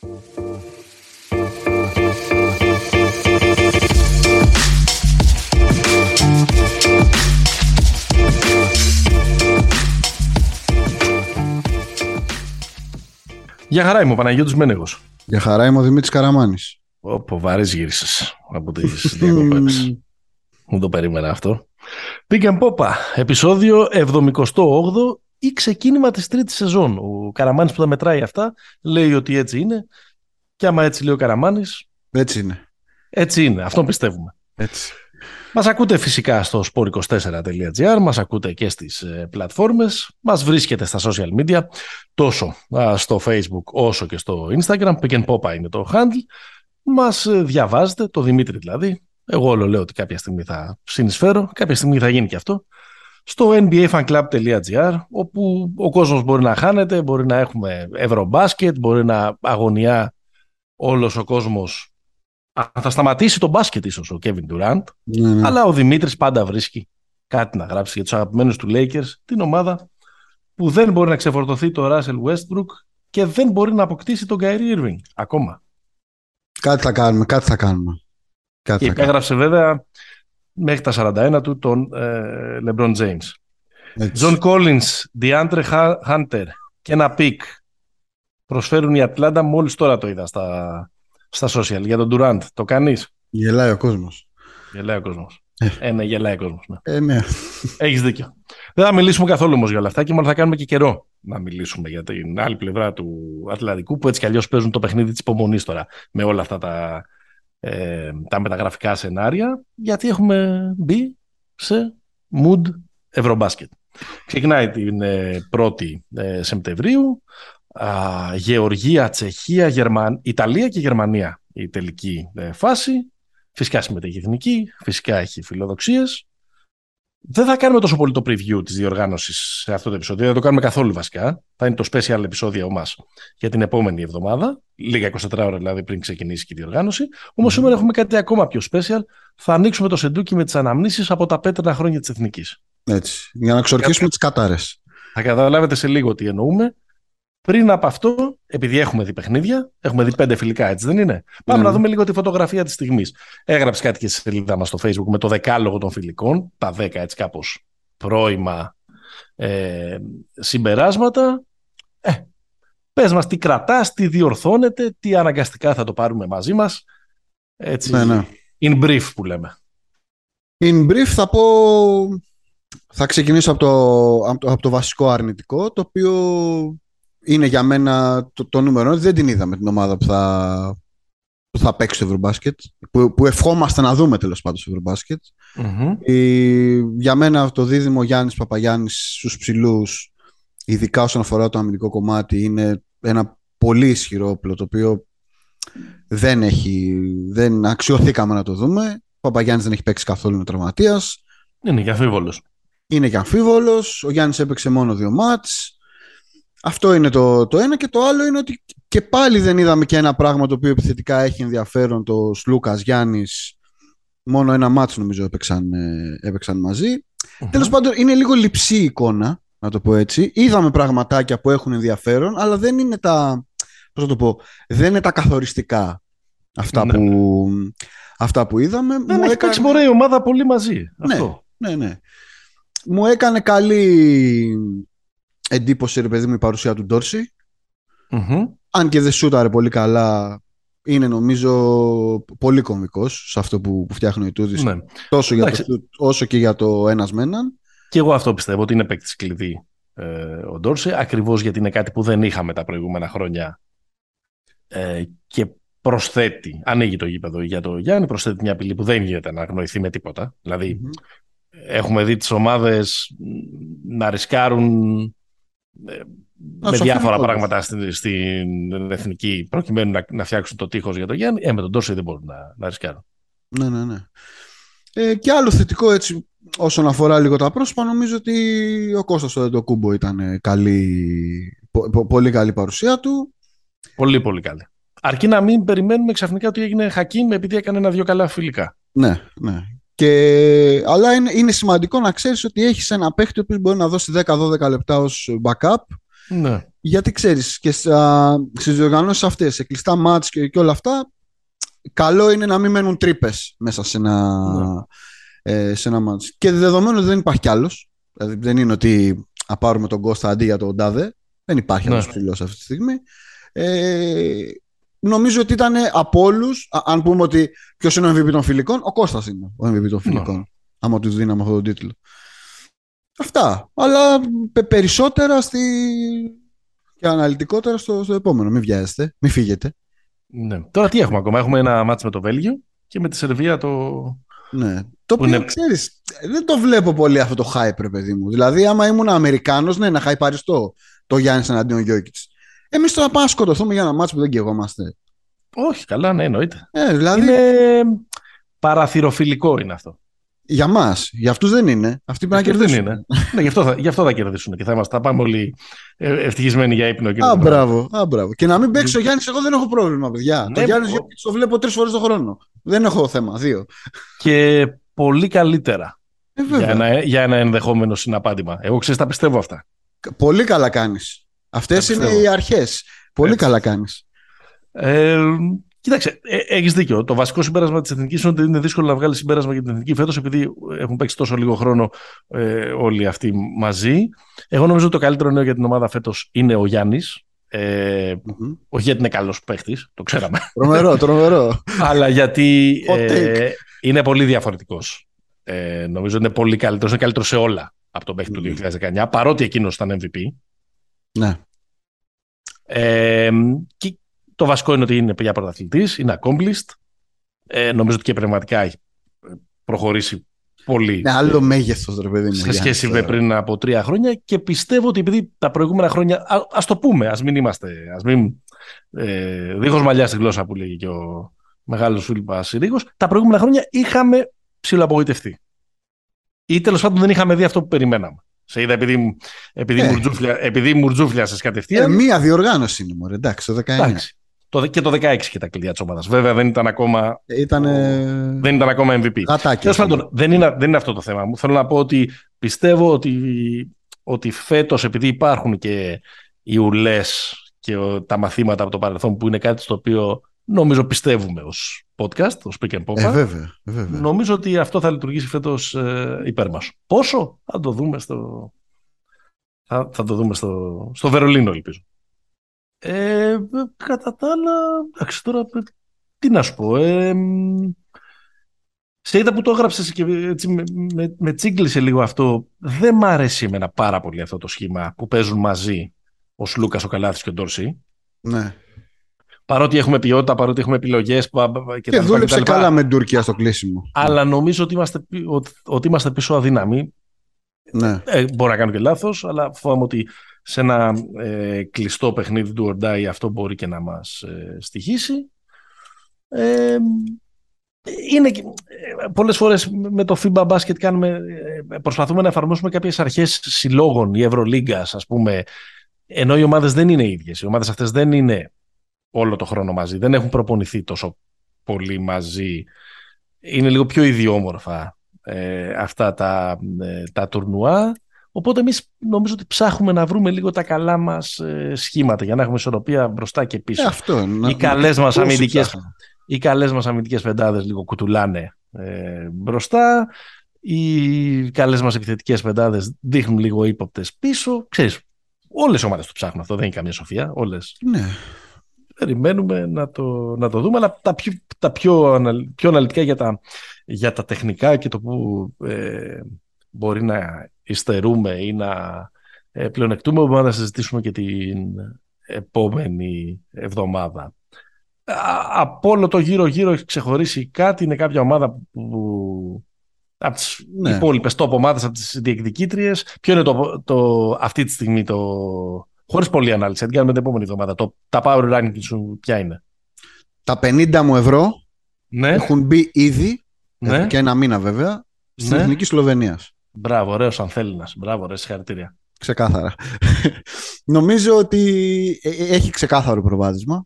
Για χαρά είμαι ο Παναγιώτης Μένεγος. Για χαρά είμαι ο Δημήτρης Καραμάνης. Όπο βαρύς γύρισες από τις διακοπές. Μου το περίμενα αυτό. Πήγαν πόπα, επεισόδιο 78 ή ξεκίνημα της τρίτης σεζόν. Ο Καραμάνης που τα μετράει αυτά λέει ότι έτσι είναι και άμα έτσι λέει ο Καραμάνης... Έτσι είναι. Έτσι είναι, αυτό πιστεύουμε. Έτσι. Μας ακούτε φυσικά στο sport24.gr, μας ακούτε και στις ε, πλατφόρμες, μας βρίσκεται στα social media, τόσο στο facebook όσο και στο instagram, pick and pop είναι το handle, μας ε, διαβάζετε, το Δημήτρη δηλαδή, εγώ όλο λέω ότι κάποια στιγμή θα συνεισφέρω, κάποια στιγμή θα γίνει και αυτό, στο nbafanclub.gr, όπου ο κόσμος μπορεί να χάνεται, μπορεί να έχουμε ευρωμπάσκετ, μπορεί να αγωνιά όλος ο κόσμος θα σταματήσει το μπάσκετ ίσως ο Kevin Durant, ναι, ναι. αλλά ο Δημήτρης πάντα βρίσκει κάτι να γράψει για τους αγαπημένους του Lakers, την ομάδα που δεν μπορεί να ξεφορτωθεί το Russell Westbrook και δεν μπορεί να αποκτήσει τον Kyrie Irving ακόμα. Κάτι θα κάνουμε, κάτι θα κάνουμε. Κάτι και υπέγραψε βέβαια μέχρι τα 41 του τον ε, LeBron James. Έτσι. John Collins, DeAndre Hunter και ένα pick προσφέρουν η Ατλάντα μόλις τώρα το είδα στα, στα social για τον Durant. Το κάνεις; Γελάει ο κόσμος. Γελάει ο κόσμος. Ε. ε, ναι, γελάει ο κόσμος. Ναι. Ε, ναι. Έχεις δίκιο. Δεν θα μιλήσουμε καθόλου όμως για όλα αυτά και μόνο θα κάνουμε και καιρό να μιλήσουμε για την άλλη πλευρά του Ατλαντικού που έτσι κι αλλιώς παίζουν το παιχνίδι της υπομονής τώρα με όλα αυτά τα, ε, τα μεταγραφικά σενάρια γιατί έχουμε μπει σε mood ευρωμπάσκετ. Ξεκινάει την 1η ε, ε, Σεπτεμβρίου α, Γεωργία, Τσεχία, Γερμαν... Ιταλία και Γερμανία η τελική ε, φάση. Φυσικά συμμετέχει η εθνική, φυσικά έχει φιλοδοξίες. Δεν θα κάνουμε τόσο πολύ το preview της διοργάνωσης σε αυτό το επεισόδιο, δεν το κάνουμε καθόλου βασικά. Θα είναι το special επεισόδιο μας για την επόμενη εβδομάδα, λίγα 24 ώρα δηλαδή πριν ξεκινήσει και η διοργάνωση. Όμως σήμερα έχουμε κάτι ακόμα πιο special. Θα ανοίξουμε το σεντούκι με τις αναμνήσεις από τα πέτρινα χρόνια της εθνικής. Έτσι, για να ξορκίσουμε τις κατάρες. Θα καταλάβετε σε λίγο τι εννοούμε. Πριν από αυτό, επειδή έχουμε δει παιχνίδια, έχουμε δει πέντε φιλικά, έτσι δεν είναι; Πάμε να ναι. δούμε λίγο τη φωτογραφία της στιγμής. Έγραψε κάτι και στη σελίδα μας στο Facebook με το δεκάλογο των φιλικών, τα δέκα έτσι κάπως πρώιμα ε, συμπεράσματα. Ε, πες μας τι κρατάς, τι διορθώνεται, τι αναγκαστικά θα το πάρουμε μαζί μας. Έτσι, ναι, ναι. in brief που λέμε. In brief θα πω, θα ξεκινήσω από το, από το βασικό αρνητικό, το οποίο είναι για μένα το, το νούμερο. Δεν την είδαμε την ομάδα που θα, που θα παίξει στο Ευρωμπάσκετ. Που, που ευχόμαστε να δούμε τέλος πάντων στο ευρωμπασκετ για μένα το δίδυμο Γιάννης Παπαγιάννης στους ψηλούς, ειδικά όσον αφορά το αμυντικό κομμάτι, είναι ένα πολύ ισχυρό όπλο το οποίο δεν, έχει, δεν αξιοθήκαμε να το δούμε. Ο Παπαγιάννης δεν έχει παίξει καθόλου με τραυματίας. Είναι και αμφίβολος. Είναι και αμφίβολος. Ο Γιάννης έπαιξε μόνο δύο μάτς. Αυτό είναι το, το ένα και το άλλο είναι ότι και πάλι δεν είδαμε και ένα πράγμα το οποίο επιθετικά έχει ενδιαφέρον το Σλούκας Γιάννης μόνο ένα μάτσο νομίζω έπαιξαν, ε, έπαιξαν μαζί mm-hmm. τέλος πάντων είναι λίγο λυψή η εικόνα να το πω έτσι είδαμε πραγματάκια που έχουν ενδιαφέρον αλλά δεν είναι τα πώς το πω δεν είναι τα καθοριστικά αυτά, ναι. που, αυτά που είδαμε δεν έχει έκανε... παίξει η ομάδα πολύ μαζί ναι, αυτό. ναι, ναι. Μου έκανε καλή εντύπωση, ρε παιδί μου, η παρουσία του ντορση Αν και δεν σούταρε πολύ καλά, είναι νομίζω πολύ κομβικός σε αυτό που, που φτιάχνει ο Τούδης. Ναι. Τόσο για το όσο και για το ένας με έναν. Και εγώ αυτό πιστεύω ότι είναι παίκτης κλειδί ε, ο Ντόρση, ακριβώς γιατί είναι κάτι που δεν είχαμε τα προηγούμενα χρόνια ε, και προσθέτει, ανοίγει το γήπεδο για το Γιάννη, προσθέτει μια απειλή που δεν γίνεται να αγνοηθεί με τίποτα. Δηλαδή, έχουμε δει τις ομάδες να ρισκάρουν ε, με διάφορα πράγματα στην, στην, εθνική προκειμένου να, να φτιάξουν το τείχος για το Γιάννη. Ε, με τον Τόρση δεν μπορούν να, να ρισκάρουν. Ναι, ναι, ναι. Ε, και άλλο θετικό έτσι όσον αφορά λίγο τα πρόσωπα νομίζω ότι ο Κώστας ο Εντοκούμπο ήταν καλή, πο, πολύ καλή παρουσία του. Πολύ πολύ καλή. Αρκεί να μην περιμένουμε ξαφνικά ότι έγινε Χακίμ επειδή έκανε ένα-δυο καλά φιλικά. Ναι, ναι. Και, αλλά είναι, είναι σημαντικό να ξέρεις ότι έχεις ένα παίχτη που μπορεί να δώσει 10-12 λεπτά ως backup Ναι. Γιατί ξέρεις, και στις διοργανώσεις αυτές, σε κλειστά μάτς και, και όλα αυτά, καλό είναι να μην μένουν τρύπες μέσα σε ένα, ναι. ε, σε ένα μάτς. Και δεδομένου ότι δεν υπάρχει κι άλλος, δηλαδή δεν είναι ότι να πάρουμε τον Κώστα αντί για τον Τάδε, δεν υπάρχει ναι. άλλος ψηλός αυτή τη στιγμή. Ε, νομίζω ότι ήταν από όλους, αν πούμε ότι ποιος είναι ο MVP των φιλικών, ο Κώστας είναι ο MVP των φιλικών. Ναι. Άμα τους δίναμε αυτόν τον τίτλο. Αυτά. Αλλά περισσότερα στη... και αναλυτικότερα στο, στο επόμενο. Μην βιάζεστε, μην φύγετε. Ναι. Τώρα τι έχουμε ακόμα; Έχουμε ένα μάτς με το Βέλγιο και με τη Σερβία το... Ναι. Το οποίο είναι... ξέρεις, δεν το βλέπω πολύ αυτό το hype, ρε παιδί μου. Δηλαδή, άμα ήμουν Αμερικάνος, ναι, να χαϊπαριστώ το Γιάννης εναντίον Γιώκητς. Εμείς τώρα πάμε να σκοτωθούμε για ένα μάτσο που δεν καιγόμαστε. Όχι, καλά, ναι, εννοείται. Ε, δηλαδή... Είναι παραθυροφιλικό είναι αυτό. Για μας. Για αυτούς δεν είναι. Αυτοί πρέπει να κερδίσουν. Δεν είναι. ναι, γι αυτό, θα, γι αυτό θα κερδίσουν και θα, είμαστε, θα πάμε όλοι ε, ευτυχισμένοι για ύπνο. α, μπράβο, α, μπράβο. Και να μην παίξει ο Γιάννης, εγώ δεν έχω πρόβλημα, παιδιά. Ναι, το Γιάννης ο... το βλέπω τρεις φορές το χρόνο. Δεν έχω θέμα. Δύο. Και πολύ καλύτερα. Ε, για, ένα, για ένα ενδεχόμενο συναπάντημα. Εγώ ξέρω, τα πιστεύω αυτά. Πολύ καλά κάνεις. Αυτές είναι οι αρχές. Πολύ καλά κάνεις. Ε, Κοίταξε, ε, έχεις δίκιο. Το βασικό συμπέρασμα της εθνικής είναι ότι είναι δύσκολο να βγάλεις συμπέρασμα για την εθνική φέτος, επειδή έχουν παίξει τόσο λίγο χρόνο ε, όλοι αυτοί μαζί. Εγώ νομίζω ότι το καλύτερο νέο για την ομάδα φέτος είναι ο Γιάννης. Ε, mm-hmm. Όχι γιατί είναι καλός παίχτης, το ξέραμε. Τρομερό, τρομερό. Αλλά γιατί ε, είναι πολύ διαφορετικός. Ε, νομίζω ότι είναι πολύ καλύτερος. Είναι καλύτερος σε όλα από τον παίχτη mm-hmm. του 2019, παρότι εκείνος ήταν MVP. Ναι. Ε, και το βασικό είναι ότι είναι πια πρωταθλητής, είναι accomplished. Ε, νομίζω ότι και πνευματικά έχει προχωρήσει πολύ. Είναι άλλο μέγεθος, ρε παιδί μου. Σε σχέση με πριν από τρία χρόνια και πιστεύω ότι επειδή τα προηγούμενα χρόνια. Α το πούμε, ας μην είμαστε. Ας μην, ε, δίχως μαλλιά στη γλώσσα που λέγει και ο μεγάλος Φίλιππας Συρίγο, τα προηγούμενα χρόνια είχαμε ψηλοαπογοητευτεί. Ή τέλος πάντων δεν είχαμε δει αυτό που περιμέναμε. Σε είδα επειδή, επειδή, ε. μουρτζούφλια, επειδή μουρτζούφλιασες κατευθείαν. Ε, μία διοργάνωση είναι, μωρέ, εντάξει, το 19. Εντάξει. Το, και το 16 και τα κλειδιά της ομάδας. Βέβαια δεν ήταν ακόμα. Ήταν, δεν ήταν ακόμα MVP. Τέλος πάντων, δεν είναι, δεν είναι αυτό το θέμα μου. Θέλω να πω ότι πιστεύω ότι, ότι φέτος, επειδή υπάρχουν και οι ουλές και τα μαθήματα από το παρελθόν, που είναι κάτι στο οποίο νομίζω πιστεύουμε ως podcast, ως pick and pop. Ε, βέβαια, βέβαια. Νομίζω ότι αυτό θα λειτουργήσει φέτος ε, υπέρ μας. Πόσο; Θα το δούμε στο. Θα, θα το δούμε στο, στο Βερολίνο, ελπίζω. Ε, κατά τα άλλα, εντάξει, τώρα τι να σου πω. Ε, σε είδα που το έγραψες και έτσι, με, με, με τσίγκλισε λίγο αυτό. Δεν μ' αρέσει εμένα πάρα πολύ αυτό το σχήμα που παίζουν μαζί ο Σλούκα, ο Καλάθης και ο Ντόρση. Ναι. Παρότι έχουμε ποιότητα, παρότι έχουμε επιλογές. Και, και δούλεψε καλά με την Τουρκία στο κλείσιμο. Αλλά νομίζω ότι είμαστε, ότι, ότι είμαστε πίσω αδύναμοι. Ναι. Ε, μπορώ να κάνω και λάθος, αλλά φοβάμαι ότι σε ένα ε, κλειστό παιχνίδι του Ορντάι αυτό μπορεί και να μας ε, στοιχήσει. Ε, είναι, ε, πολλές φορές με το FIBA Basket κάνουμε, ε, προσπαθούμε να εφαρμόσουμε κάποιες αρχές συλλόγων, η Ευρωλίγκας, ας πούμε, ενώ οι ομάδες δεν είναι ίδιες. Οι ομάδες αυτές δεν είναι όλο το χρόνο μαζί, δεν έχουν προπονηθεί τόσο πολύ μαζί. Είναι λίγο πιο ιδιόμορφα ε, αυτά τα, τα τουρνουά. Οπότε εμείς νομίζω ότι ψάχνουμε να βρούμε λίγο τα καλά μας ε, σχήματα για να έχουμε ισορροπία μπροστά και πίσω. Ε, αυτό, οι καλές μας αμυντικέ οι καλές μας αμυντικές πεντάδες λίγο κουτουλάνε ε, μπροστά. Οι καλές μας επιθετικές πεντάδες δείχνουν λίγο ύποπτες πίσω. Ξέρεις, όλες οι ομάδες το ψάχνουν αυτό, δεν είναι καμία σοφία. Όλες. Ναι. Περιμένουμε να το, να το δούμε, αλλά τα πιο, τα πιο, πιο αναλυτικά για τα, για τα τεχνικά και το που ε, μπορεί να υστερούμε ή να ε, πλεονεκτούμε, μπορούμε να συζητήσουμε και την επόμενη εβδομάδα. Από όλο το γύρω-γύρω έχει ξεχωρίσει κάτι, είναι κάποια ομάδα που από τις ναι. υπόλοιπες top ομάδες, από τις διεκδικήτριες. Ποιο είναι το, το, αυτή τη στιγμή το... Χωρίς πολλή ανάλυση, την κάνουμε την επόμενη εβδομάδα. Το, τα power ranking σου ποια είναι; Τα 50 μου ευρώ ναι. έχουν μπει ήδη, ναι. και ένα μήνα βέβαια, στην ναι. Εθνική Σλοβενίας. Μπράβο, ωραίος Ανθέλινας. Μπράβο, ωραίο συγχαρητήρια. Ξεκάθαρα. Νομίζω ότι ε, ε, έχει ξεκάθαρο προβάδισμα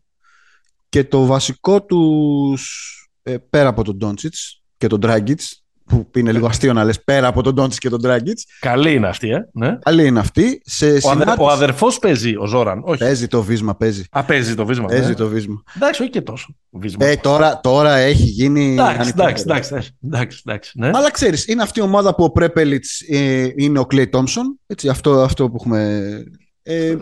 και το βασικό τους ε, πέρα από τον Ντόντσιτς και τον Ντράγκιτς που είναι λίγο αστείο να λες πέρα από τον Ντόντσι και τον Ντράγκητ. Καλή είναι αυτή, ε. Ναι. Καλή είναι αυτή. Σε Ο, συνάντηση- αδε, ο αδερφός παίζει, ο Ζόραν. Όχι. Παίζει το βίσμα, παίζει. Α, παίζει το βίσμα. Παίζει ναι. το βίσμα. Εντάξει, όχι και τόσο. Βίσμα. Ε, τώρα, τώρα έχει γίνει. εντάξει, ανυπέρβλητο. εντάξει, εντάξει, εντάξει, εντάξει, εντάξει, ναι. Αλλά ξέρεις, είναι αυτή η ομάδα που ο Πρέπελιτς είναι ο Κλέι Τόμψον. Έτσι, αυτό, αυτό που, έχουμε, ε,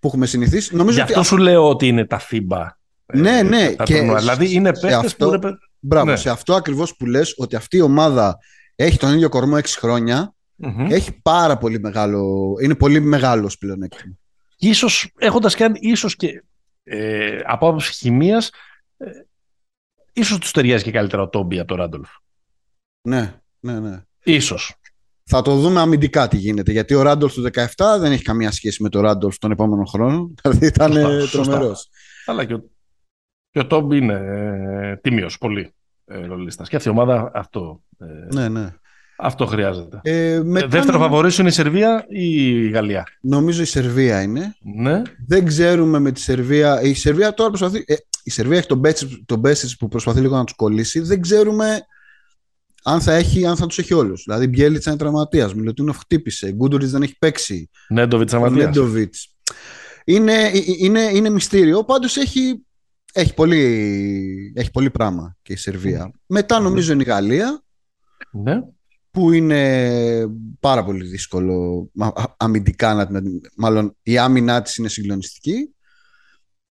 που έχουμε συνηθίσει. Νομίζω Γι' ότι αυτό σου λέω ότι είναι τα FIBA. Ναι, ναι, τα και τουρνουά. δηλαδή είναι σε παίχτες αυτό- που ρε, παι- Μπράβο, Ναι. σε αυτό ακριβώς που λες ότι αυτή η ομάδα έχει τον ίδιο κορμό 6 χρόνια, Μμμ. έχει πάρα πολύ μεγάλο, είναι πολύ μεγάλος πλεονέκτημα. ίσως έχοντας κάνει ίσως και ε, από άποψη χημίας ε, ίσως τους ταιριάζει και καλύτερα ο Τόμπι από τον Ράντολφ. Ναι, ναι, ναι. Ίσως. Θα το δούμε αμυντικά τι γίνεται, γιατί ο Ράντολφ του 17 δεν έχει καμία σχέση με τον Ράντολφ των επόμενων χρόνων. Δηλαδή ήταν Σωστά, ε, σωστά. τρομερός. Αλλά και ο, και ο Τόμπι είναι ε, τίμιος, πολύ ε, ρολίστας. Και αυτή η ομάδα αυτό, ε, Ναι, ναι. αυτό χρειάζεται. Ε, Ε, μετά Δεύτερο νομ- φαβορή σου είναι η Σερβία ή η Γαλλία; Νομίζω η Σερβία είναι. Ναι. Δεν ξέρουμε με τη Σερβία. Η Σερβία τώρα προσπαθεί. ε, η Σερβία έχει τον Πέσιτς τον Πέσιτς που προσπαθεί λίγο να τους κολλήσει. Δεν ξέρουμε αν θα, έχει, αν θα τους έχει όλους. Δηλαδή, Μπιέλιτσα είναι τραυματίας. Μιλουτίνοφ χτύπησε. Γκούντουριτς δεν έχει παίξει. Νέντοβιτς τραυματίας. Νέντοβιτς. Είναι, ε, είναι, είναι μυστήριο. Πάντως έχει, έχει, πολύ, έχει πολύ πράγμα και η Σερβία. Μετά νομίζω είναι η Γαλλία Ναι. που είναι πάρα πολύ δύσκολο α- α- αμυντικά να την αντιμετωπίσει. Μάλλον η άμυνά της είναι συγκλονιστική.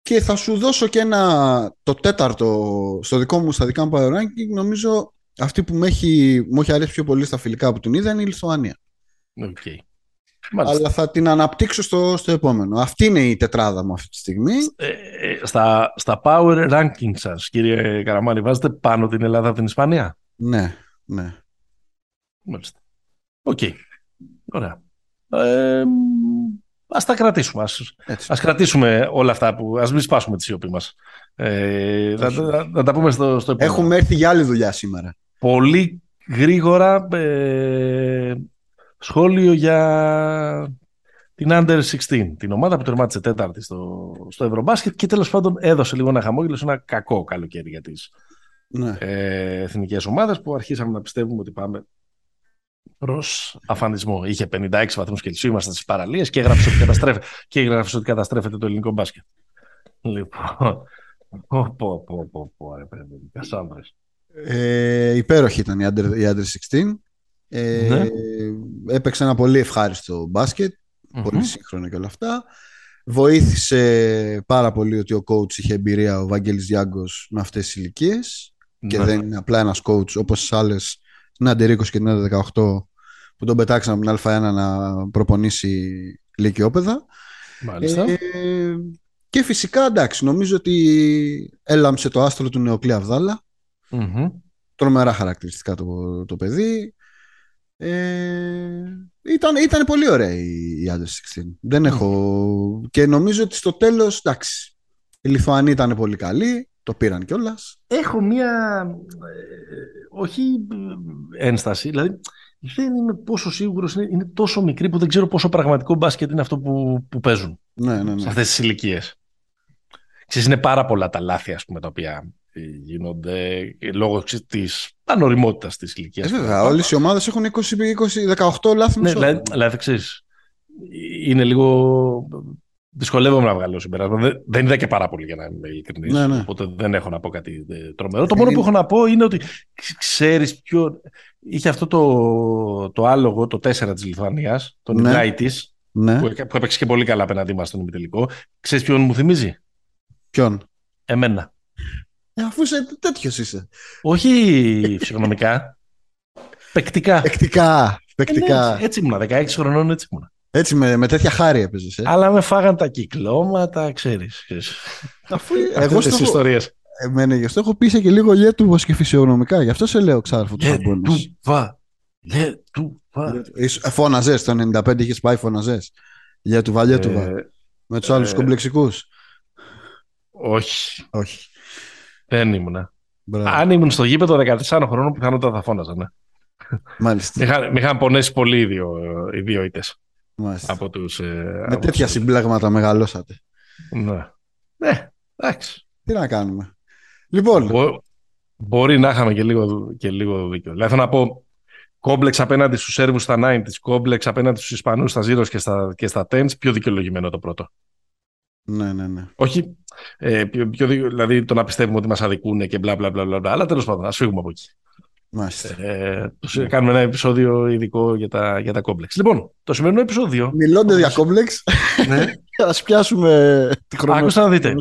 Και θα σου δώσω και ένα, το τέταρτο στο δικό μου, στα δικά μου power ranking, νομίζω αυτή που μου έχει, μου έχει αρέσει πιο πολύ στα φιλικά που την είδα είναι η Λιθουανία. Οκ. Μάλιστα. Αλλά θα την αναπτύξω στο, στο επόμενο. Αυτή είναι η τετράδα μου αυτή τη στιγμή. Ε, ε, στα, στα power ranking σας, κύριε Καραμάνη, βάζετε πάνω την Ελλάδα από την Ισπανία; Ναι, ναι. Μάλιστα. Οκ. Ωραία. Ε, ας τα κρατήσουμε. Ας, Έτσι. ας κρατήσουμε όλα αυτά που... Ας μην σπάσουμε τη σιωπή μας. Ε, θα, Όχι. θα- θα τα πούμε στο, στο επόμενο. Έχουμε έρθει για άλλη δουλειά σήμερα. Πολύ γρήγορα ε, σχόλιο για την Under 16. Την ομάδα που τερμάτισε τέταρτη στο, στο Ευρωμπάσκετ και τέλος πάντων έδωσε λίγο ένα χαμόγελο σε ένα κακό καλοκαίρι για τις Ναι. ε, εθνικές ομάδες που αρχίσαμε να πιστεύουμε ότι πάμε προς αφανισμό. Είχε 56 βαθμούς Κελσίου, είμαστε στις παραλίες και έγραψε ότι, καταστρέφε, και έγραψε ότι καταστρέφεται το ελληνικό μπάσκετ. Λοιπόν, πω πω πω πω πω ρε παιδί, Κασάνδρες. Ε, υπέροχη ήταν η Under, η Under 16. Ε, Ναι. Έπαιξε ένα πολύ ευχάριστο μπάσκετ, Μμμ. πολύ σύγχρονο και όλα αυτά. Βοήθησε πάρα πολύ ότι ο coach είχε εμπειρία, ο Βαγγέλης Διάγκος, με αυτές τις ηλικίες. Και Ναι. δεν είναι απλά ένας coach όπως στις άλλες, την Under 20 και την Under 18, που τον πετάξαν από την Α1 να προπονήσει λυκειόπαιδα. Μάλιστα. Ε, και φυσικά, εντάξει, νομίζω ότι έλαμψε το άστρο του Νεοκλή Αβδάλα. Μμμ. Τρομερά χαρακτηριστικά το, το παιδί. Ε, ήταν, ήταν πολύ ωραία η, η Under 16. Δεν έχω... Και νομίζω ότι στο τέλος, εντάξει, η Λιθουανοί ήταν πολύ καλή, το πήραν κιόλας. Έχω μία, ε, όχι ε, ένσταση, δηλαδή δεν είμαι πόσο σίγουρος, είναι, είναι τόσο μικρή που δεν ξέρω πόσο πραγματικό μπάσκετ είναι αυτό που, που παίζουν Ναι, ναι, σε ναι. αυτές τις ηλικίες. Ξέρεις, είναι πάρα πολλά τα λάθη, ας πούμε, τα οποία ε, γίνονται ε, λόγω ξέρεις, της ανοριμότητας της ηλικίας. Ε, βέβαια, όλες οι ομάδες έχουν 20, 20 18 λάθη Ναι, μισό. δηλαδή, δηλαδή ξέρεις, είναι λίγο... Δυσκολεύομαι να βγάλω συμπέρασμα. Δεν, δεν είδα και πάρα πολύ για να είμαι ειλικρινής. Ναι, ναι. Οπότε δεν έχω να πω κάτι ε, τρομερό. Το Ε, μόνο είναι- που έχω να πω είναι ότι ξ- ξέρεις ποιο... Είχε αυτό το, το άλογο, το 4 της Λιθουανίας, τον Ναι. ναι. της, Ναι. που, που έπαιξε και πολύ καλά απέναντί μας στον ημιτελικό. Ξέρεις ποιον μου θυμίζει; Ποιον; Εμένα. Ε, αφού είσαι τέτοιος είσαι. Όχι φυσιογνωμικά. Παικτικά. Παικτικά. Ε, ναι, Παικτικά. έτσι, έτσι ήμουνα, 16 χρονών έτσι ήμουνα. Έτσι με, με τέτοια χάρη έπαιζες. Ε. Αλλά με φάγαν τα κυκλώματα, ξέρεις. ξέρεις. Αφού Αυτές εγώ τις στο έχω, ιστορίες. εμένα, γι' αυτό έχω πει είσαι και λίγο γέτουμος και φυσιογνωμικά. Γι' αυτό σε λέω ξάρφο τους Σαμπόνης. Λετούβα. Λετούβα. Είσαι- Φώναζες το 95 είχες πάει φώναζες. Για του Βαλιέτουβα. Ε, με τους άλλους ε, κομπλεξικούς. όχι, Όχι. Δεν ήμουνα. Μπράβο. Αν ήμουν στο γήπεδο 14 χρόνων, πιθανότατα θα φώναζα. Ναι. Μάλιστα. Με είχαν, με είχαν πονέσει πολύ οι δύο, οι δύο ήττες Μάλιστα. από τους... ε, με από τέτοια τους- συμπλέγματα μεγαλώσατε. Ναι. Ναι, εντάξει. Τι να κάνουμε. Λοιπόν, Εγώ, Μπορεί να είχαμε και λίγο, και λίγο δίκιο. Δηλαδή θέλω να πω κόμπλεξ απέναντι στους Σέρβους στα 90s, κόμπλεξ απέναντι στους Ισπανούς στα Zeros και στα, και στα 10s, πιο δικαιολογημένο το πρώτο. Ναι, ναι, ναι. Όχι, ε, πιο, πιο, δηλαδή το να πιστεύουμε ότι μας αδικούν και μπλα μπλα μπλα, μπλα αλλά τέλος πάντων, ας φύγουμε από εκεί. Ε, το, κάνουμε ένα επεισόδιο ειδικό για τα, για τα κόμπλεξ. Λοιπόν, το σημερινό επεισόδιο. Μιλώντα για κόμπλεξ, ναι. ας πιάσουμε τη χρονιά. Άκουσα να δείτε.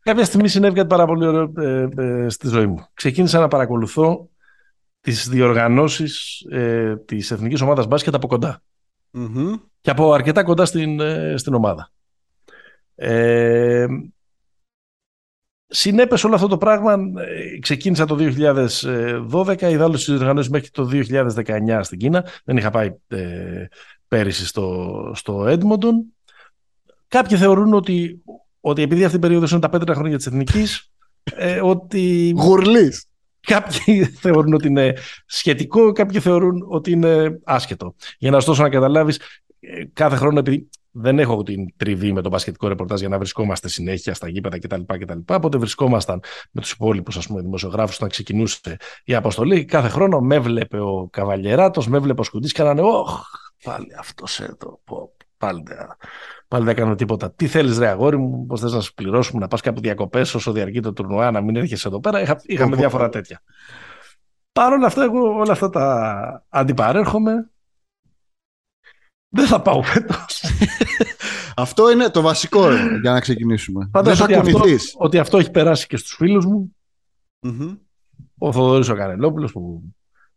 Κάποια στιγμή συνέβη κάτι πάρα πολύ ωραίο ε, ε, στη ζωή μου. Ξεκίνησα να παρακολουθώ τις διοργανώσεις ε, της εθνικής ομάδας μπάσκετ από κοντά. Mm-hmm. Και από αρκετά κοντά στην, ε, στην ομάδα. Ε, Συνέπεσε όλο αυτό το πράγμα, ε, ξεκίνησα το 2012, είδα όλες τις διοργανώσεις μέχρι το 2019 στην Κίνα. Δεν είχα πάει ε, πέρυσι στο, στο Edmonton. Κάποιοι θεωρούν ότι, ότι επειδή αυτή η περίοδος είναι τα πέντε χρόνια της εθνικής, ε, ότι... Γουρλής. Κάποιοι θεωρούν ότι είναι σχετικό, κάποιοι θεωρούν ότι είναι άσχετο. Για να ωστόσο να καταλάβεις, ε, κάθε χρόνο επειδή δεν έχω την τριβή με το μπασκετικό ρεπορτάζ για να βρισκόμαστε συνέχεια στα γήπεδα κτλ. κτλ. Οπότε βρισκόμασταν με τους υπόλοιπους δημοσιογράφους όταν ξεκινούσε η αποστολή. Κάθε χρόνο με βλέπε ο Καβαλιεράτος, με βλέπε ο Σκουντής και να Ωχ, πάλι αυτός εδώ. Πάλι, πάλι δεν έκανα τίποτα. Τι θέλεις, ρε αγόρι μου, πώς θες να σου πληρώσουμε, να πας κάπου διακοπές όσο διαρκεί το τουρνουά, να μην έρχεσαι εδώ πέρα. Είχα, είχαμε διάφορα τέτοια. Παρ' όλα αυτά, εγώ όλα αυτά τα αντιπαρέρχομαι δεν θα πάω φέτος. αυτό είναι το βασικό για να ξεκινήσουμε. Φαντάζομαι ότι, αυτό, ότι αυτό έχει περάσει και στους φίλους μου. Mm-hmm. Ο Θοδωρής ο Κανελόπουλος που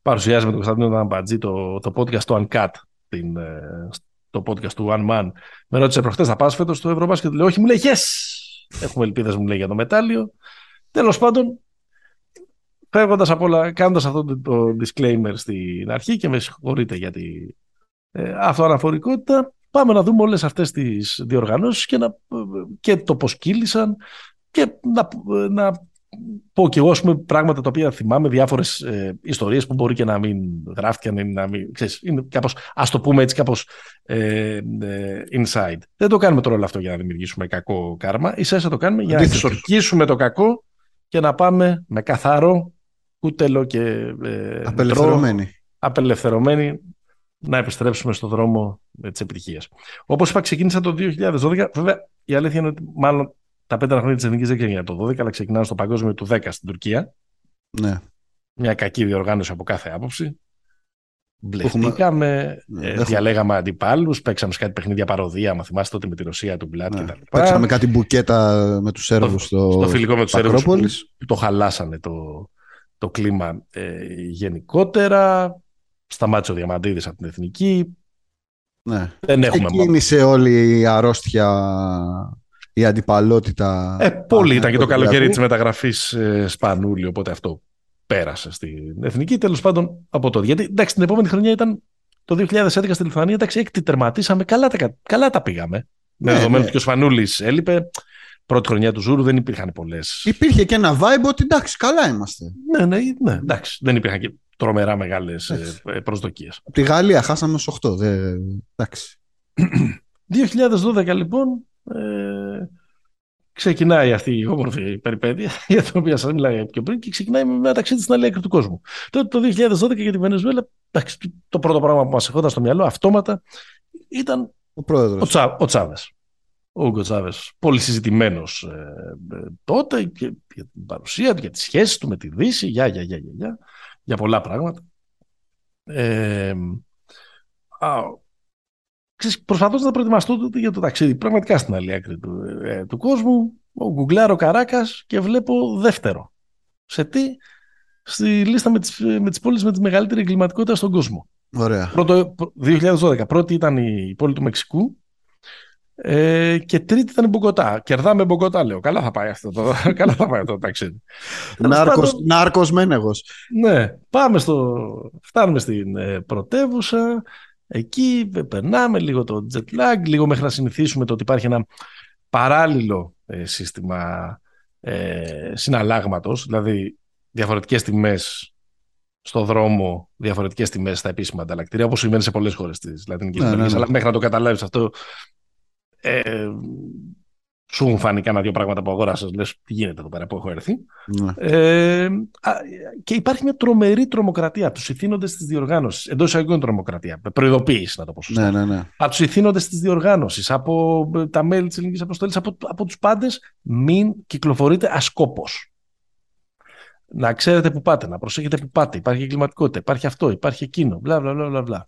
παρουσιάζει με τον Κωνσταντίνο Δαμπατζή το, το podcast του Uncut, την, ε, το podcast του One Man. Με ρώτησε προχτές θα πας φέτος στο Ευρωμπάσκετ; Λέω όχι, μου λέει yes. Έχουμε ελπίδες μου λέει για το μετάλλιο. Τέλος πάντων, φεύγοντας από όλα, κάνοντας αυτό το, το disclaimer στην αρχή και με συγχωρείτε γιατί ε, αυτοαναφορικότητα, πάμε να δούμε όλες αυτές τις διοργανώσεις και, να, και το πώς κύλησαν και να, να πω και εγώ πούμε, πράγματα τα οποία θυμάμαι, διάφορες ε, ιστορίες που μπορεί και να μην γράφτηκαν, να μην, ξέρεις, είναι κάπως, ας το πούμε έτσι κάπως ε, ε, inside. Δεν το κάνουμε τώρα όλο αυτό για να δημιουργήσουμε κακό κάρμα, ίσα το κάνουμε για να εξορκίσουμε το κακό και να πάμε με καθαρό κούτελο και ε, απελευθερωμένοι. απελευθερωμένοι να επιστρέψουμε στο δρόμο τη επιτυχία. Όπως είπα, ξεκίνησα το 2012. Βέβαια, η αλήθεια είναι ότι μάλλον τα πέντε χρόνια της Εθνικής δεν ξεκινάνε το 12, αλλά ξεκινάνε στο παγκόσμιο του 10 στην Τουρκία. Ναι. Μια κακή διοργάνωση από κάθε άποψη. Μπλεχτήκαμε, ναι, ε, διαλέγαμε αντιπάλους, παίξαμε σε κάτι παιχνίδια παροδία. Μα θυμάστε τότε με τη Ρωσία του Μπλάτ ναι. κτλ. Παίξαμε κάτι μπουκέτα με τους Σέρβους στο, στο φιλικό με τους Σέρβους που, το χαλάσανε το, το κλίμα ε, γενικότερα σταμάτησε ο Διαμαντίδης από την Εθνική. Ναι. Δεν έχουμε Ξεκίνησε όλη η αρρώστια, η αντιπαλότητα. Ε, πολύ ήταν και το καλοκαίρι της μεταγραφής ε, Σπανούλη, οπότε αυτό πέρασε στην Εθνική. Τέλος πάντων από τότε. Γιατί εντάξει, την επόμενη χρονιά ήταν το 2011 στη Λιθουανία, εντάξει, έκτη τερματίσαμε, καλά τα, καλά τα πήγαμε. Ναι, με δεδομένο ναι. ότι ο Σπανούλης έλειπε. Πρώτη χρονιά του Ζούρου δεν υπήρχαν πολλές. Υπήρχε και ένα vibe ότι εντάξει, καλά είμαστε. Ναι, ναι, ναι εντάξει. Δεν υπήρχαν και τρομερά μεγάλες προσδοκίες. Από τη Γαλλία χάσαμε στου 8. Δε... Εντάξει. 2012 λοιπόν ε, ξεκινάει αυτή η όμορφη περιπέτεια για την οποία σας μιλάω πιο πριν και ξεκινάει με ένα ταξίδι στην άλλη άκρη του κόσμου. Τότε το 2012 για τη Βενεζουέλα, εντάξει, το πρώτο πράγμα που μας ερχόταν στο μυαλό αυτόματα ήταν ο, πρόεδρος. ο, Τσά, ο Τσάβες. Ο Ούγκο Τσάβες, πολύ συζητημένος ε, ε, τότε για, για την παρουσία του, για τις σχέσεις του με τη Δύση, για, για, για, για, για για πολλά πράγματα. Ε, προσπαθώ να προετοιμαστώ για το ταξίδι πραγματικά στην άλλη άκρη του, ε, του κόσμου. Ο Γκουγκλάρω Καράκας και βλέπω δεύτερο. Σε τι; Στη λίστα με τις, με τις πόλεις με τη μεγαλύτερη εγκληματικότητα στον κόσμο. Ωραία. Πρώτο, 2012. Πρώτη ήταν η πόλη του Μεξικού ε, και τρίτη ήταν η Μπογκοτά. Κερδάμε Μπογκοτά, λέω. Καλά θα πάει αυτό το, καλά θα πάει αυτό το ταξίδι. Νάρκος, νάρκος μένεγος. Ναι, πάμε στο, φτάνουμε στην ε, πρωτεύουσα. Εκεί περνάμε λίγο το jet lag, λίγο μέχρι να συνηθίσουμε το ότι υπάρχει ένα παράλληλο ε, σύστημα ε, συναλλάγματος, δηλαδή διαφορετικές τιμές στο δρόμο, διαφορετικές τιμές στα επίσημα ανταλλακτήρια, όπως συμβαίνει σε πολλές χώρες της Λατινικής ναι, ναι, ναι. Αλλά μέχρι να το καταλάβεις αυτό ε, σου έχουν φανεί κάνα δύο πράγματα που αγόρασες, λες τι γίνεται εδώ πέρα που έχω έρθει. Ναι. Ε, α, και υπάρχει μια τρομερή τρομοκρατία. Τους ηθήνοντες της διοργάνωσης. Εντός εισαγωγικών τρομοκρατία. Προειδοποίηση, να το πω σωστά. Ναι, ναι, ναι. Από τους ιθύνοντες της διοργάνωσης, από ε, τα μέλη της ελληνικής αποστολής, από, από τους πάντες, μην κυκλοφορείτε ασκόπως. Να ξέρετε που πάτε, να προσέχετε που πάτε. Υπάρχει εγκληματικότητα, υπάρχει αυτό, υπάρχει εκείνο. Μπλα, μπλα, μπλα, μπλα,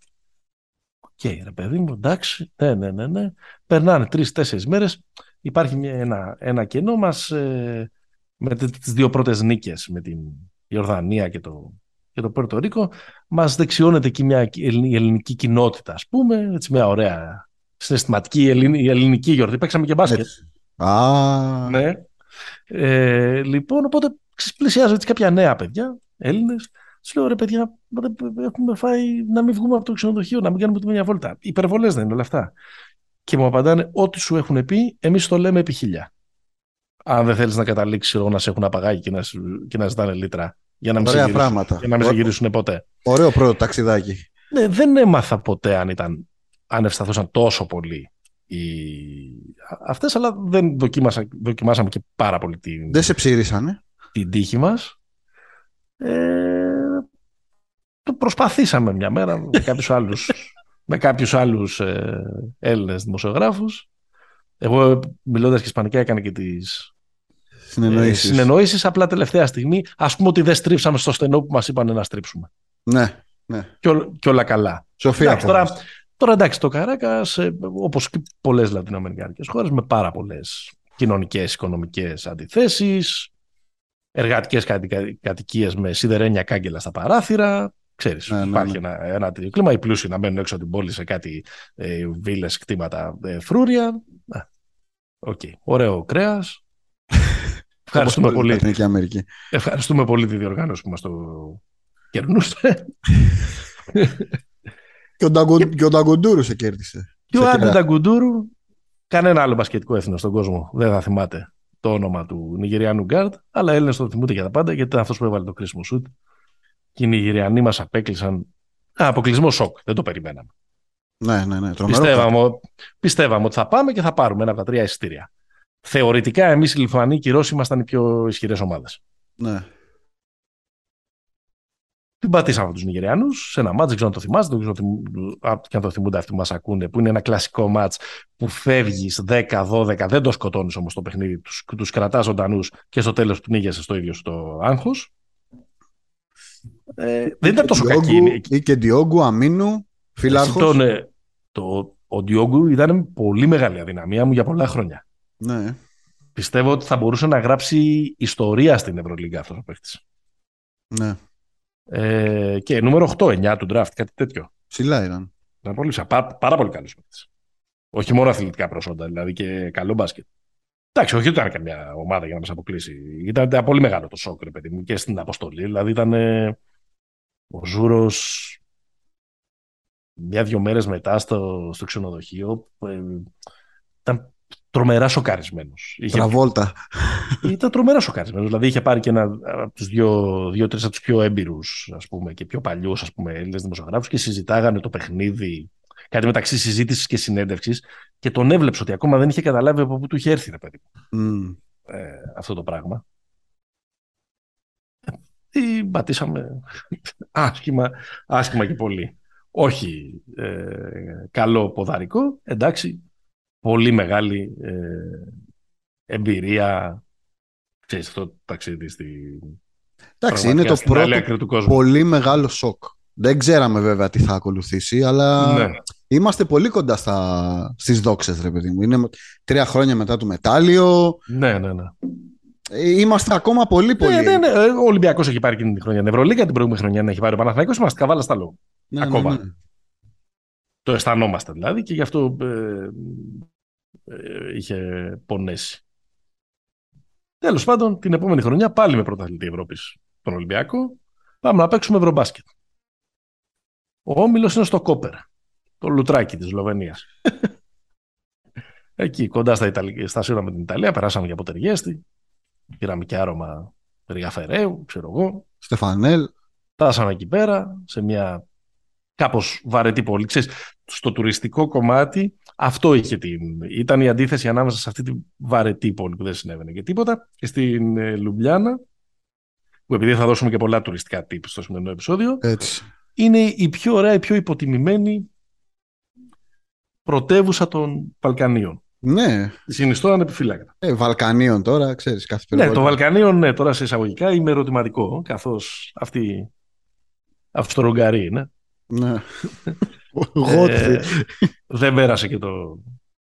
μπλα. Οκ, ρε παιδί μου, εντάξει. Ναι, ναι, ναι, ναι. Περνάνε τρεις-τέσσερις μέρες. Υπάρχει μια, ένα, ένα κενό μας ε, με τις δύο πρώτες νίκες με την Ιορδανία και το, και το Πέρτο Ρίκο. Μας δεξιώνεται εκεί μια η ελληνική κοινότητα, ας πούμε, έτσι μια ωραία συναισθηματική η ελληνική γιορτή. Παίξαμε και μπάσκετ. Α, Ναι. Ε, λοιπόν, οπότε πλησιάζω έτσι κάποια νέα παιδιά, Έλληνες. Τους λέω ρε παιδιά, μα δεν έχουμε φάει να μην βγούμε από το ξενοδοχείο, να μην κάνουμε ούτε μια βόλτα. Υπερβολές δεν είναι όλα αυτά. Και μου απαντάνε, ό,τι σου έχουν πει, εμείς το λέμε επί χίλια. Αν δεν θέλεις να καταλήξεις να σε έχουν απαγάγει και να, σου- και να ζητάνε λίτρα για να μην, σε ωραία γυρίσουν, πράγματα. για να μην σε γυρίσουν ποτέ. Ωραίο πρώτο ταξιδάκι. Ναι, δεν έμαθα ποτέ αν, ήταν, αν ευσταθούσαν τόσο πολύ οι... αυτές, αλλά δεν δοκίμασα, δοκιμάσαμε και πάρα πολύ την, Δεν σε ψήρησανε. την τύχη μας. Ε, το προσπαθήσαμε μια μέρα με κάποιους άλλους, με κάποιους άλλους ε, Έλληνες δημοσιογράφους. Εγώ μιλώντας και ισπανικά έκανα και τις ε, Συνεννοήσεις. συνεννοήσεις. Απλά τελευταία στιγμή ας πούμε ότι δεν στρίψαμε στο στενό που μας είπαν να στρίψουμε. Ναι, ναι. Και, ό- και όλα καλά. Σοφία. Εντάξει, τώρα, απόφαση. τώρα εντάξει, το Καράκα, όπως και πολλές λατινοαμερικάνικες χώρες, με πάρα πολλές κοινωνικές, οικονομικές αντιθέσεις, εργατικές κατοικίες με σιδερένια κάγκελα στα παράθυρα. Ξέρεις, Ναι, ναι, υπάρχει ναι. Ένα, ένα τέτοιο κλίμα. Οι πλούσιοι να μένουν έξω από την πόλη σε κάτι ε, βίλες, κτήματα, ε, φρούρια. Α, Οκ. Ωραίο κρέας. Ευχαριστούμε Όπως πολύ. η Λατινική Αμερική. Ευχαριστούμε πολύ τη διοργάνωση που μας το κερνούσε. Και ο, Νταγκου... και ο Νταγκουντούρου σε κέρδισε. Και ο Σε Άντε κέρα. Νταγκουντούρου, κανένα άλλο μπασκετικό έθνος στον κόσμο δεν θα θυμάται το όνομα του Νιγηριανού Γκάρτ, αλλά οι Έλληνες το θυμούνται για τα πάντα γιατί ήταν αυτός που έβαλε το κρίσιμο σουτ. Και οι Νιγηριανοί μας απέκλεισαν. Α, αποκλεισμό σοκ. Δεν το περιμέναμε. Ναι, ναι, ναι. Τρομερό. Πιστεύαμε, ο- πιστεύαμε ότι θα πάμε και θα πάρουμε ένα από τα τρία εισιτήρια. Θεωρητικά, εμείς οι Λιθουανοί και οι Ρώσοι ήμασταν οι πιο ισχυρές ομάδες. Ναι. Την πατήσαμε από τους Νιγηριανούς σε ένα μάτς, δεν ξέρω αν το θυμάστε, δεν ξέρω θυμ- α, και αν το θυμούνται αυτοί που μας ακούνε, που είναι ένα κλασικό μάτς που φεύγεις 10-12, δεν το σκοτώνεις όμως το παιχνίδι, τους τους κρατάς ζωντανούς και στο τέλος πνίγεσαι στο ίδιο στο άγχος. Ε, δεν ήταν τόσο κακή. Διόγκου είναι- Ή και Διόγκου, Αμίνου, Εσύ Φιλάρχος. τον, ε, το, ο Ντιόγκου ήταν πολύ μεγάλη αδυναμία μου για πολλά χρόνια. Ναι. Πιστεύω ότι θα μπορούσε να γράψει ιστορία στην Ευρωλίγκα αυτός ο παίχτη. ναι. Ε, και νούμερο 8, 9 του draft, κάτι τέτοιο. Ψηλά ήταν. Ήταν πολύ, ψα- πά- πάρα πολύ καλός παίκτης. Όχι μόνο αθλητικά προσόντα, δηλαδή και καλό μπάσκετ. Εντάξει, όχι ότι ήταν καμιά ομάδα για να μας αποκλείσει. Ήταν, ήταν πολύ μεγάλο το σοκ, ρε παιδί μου, και στην αποστολή. Δηλαδή ήταν ε, ο Ζούρος μια-δυο μέρες μετά στο, στο ξενοδοχείο. ε, ήταν τρομερά σοκαρισμένος. Τραβόλτα. Ήταν τρομερά σοκαρισμένος. Δηλαδή είχε πάρει και ένα από τους δύο-τρεις από τους πιο έμπειρους και πιο παλιούς Έλληνες δημοσιογράφους και συζητάγανε το παιχνίδι. Κάτι μεταξύ συζήτησης και συνέντευξης και τον έβλεψε ότι ακόμα δεν είχε καταλάβει από πού του είχε έρθει, ρε παιδί, μου, Μμ. ε, αυτό το πράγμα. Ή πατήσαμε άσχημα, άσχημα και πολύ. Όχι ε, καλό ποδαρικό, εντάξει, πολύ μεγάλη ε, εμπειρία ξέρεις αυτό το ταξίδι στη Εντάξει, είναι το στην άλλη πρώτο άκρη του κόσμου. πολύ μεγάλο σοκ. Δεν ξέραμε βέβαια τι θα ακολουθήσει, αλλά Ναι. Είμαστε πολύ κοντά στα... στις δόξες, ρε παιδί μου. Είναι τρία χρόνια μετά το μετάλλιο. ναι, ναι, ναι. Ε, Είμαστε ακόμα πολύ πολύ... Ναι, ναι, ναι. Ε, Ο Ολυμπιακός έχει πάρει εκείνη τη χρονιά την Ευρωλίγα, την προηγούμενη χρονιά να έχει πάρει ο Παναθηναϊκός, Είμαστε καβάλα στα λόγου. Ναι, ναι, ακόμα. ναι. Το αισθανόμαστε δηλαδή και γι' αυτό ε, ε, είχε πονέσει. Τέλος πάντων, την επόμενη χρονιά πάλι με πρωταθλητή Ευρώπης τον Ολυμπιακό. Πάμε να παίξουμε Ευρωμπάσκετ. Ο Όμιλος είναι στο Κόπερ, το λουτράκι της Σλοβενίας. Εκεί κοντά στα, Ιταλ... στα σύνορα με την Ιταλία, περάσαμε και από Τεργέστη. Πήραμε και άρωμα Ριαφεραίου, ξέρω εγώ. Στεφανέλ. Φτάσαμε εκεί πέρα, σε μια κάπως βαρετή πόλη. Ξέρεις, στο τουριστικό κομμάτι Αυτό είχε την. Ήταν η αντίθεση ανάμεσα σε αυτή τη βαρετή πόλη που δεν συνέβαινε και τίποτα και στην ε, Λουμπλιάνα, που επειδή θα δώσουμε και πολλά τουριστικά τύπου στο σημερινό επεισόδιο, Έτσι. είναι η πιο ωραία, η πιο υποτιμημένη πρωτεύουσα των Βαλκανίων. Ναι, Συνιστώ ανεπιφύλακτα. ε, Βαλκανίων τώρα, ξέρεις, κάθε Ναι, περιοχή. το Βαλκανίων, ναι, τώρα σε εισαγωγικά είμαι ερωτηματικό, καθώς αυτή Αυστρο-Ουγγαρή είναι. Ναι. Γότθι. Ε, δεν πέρασε και το.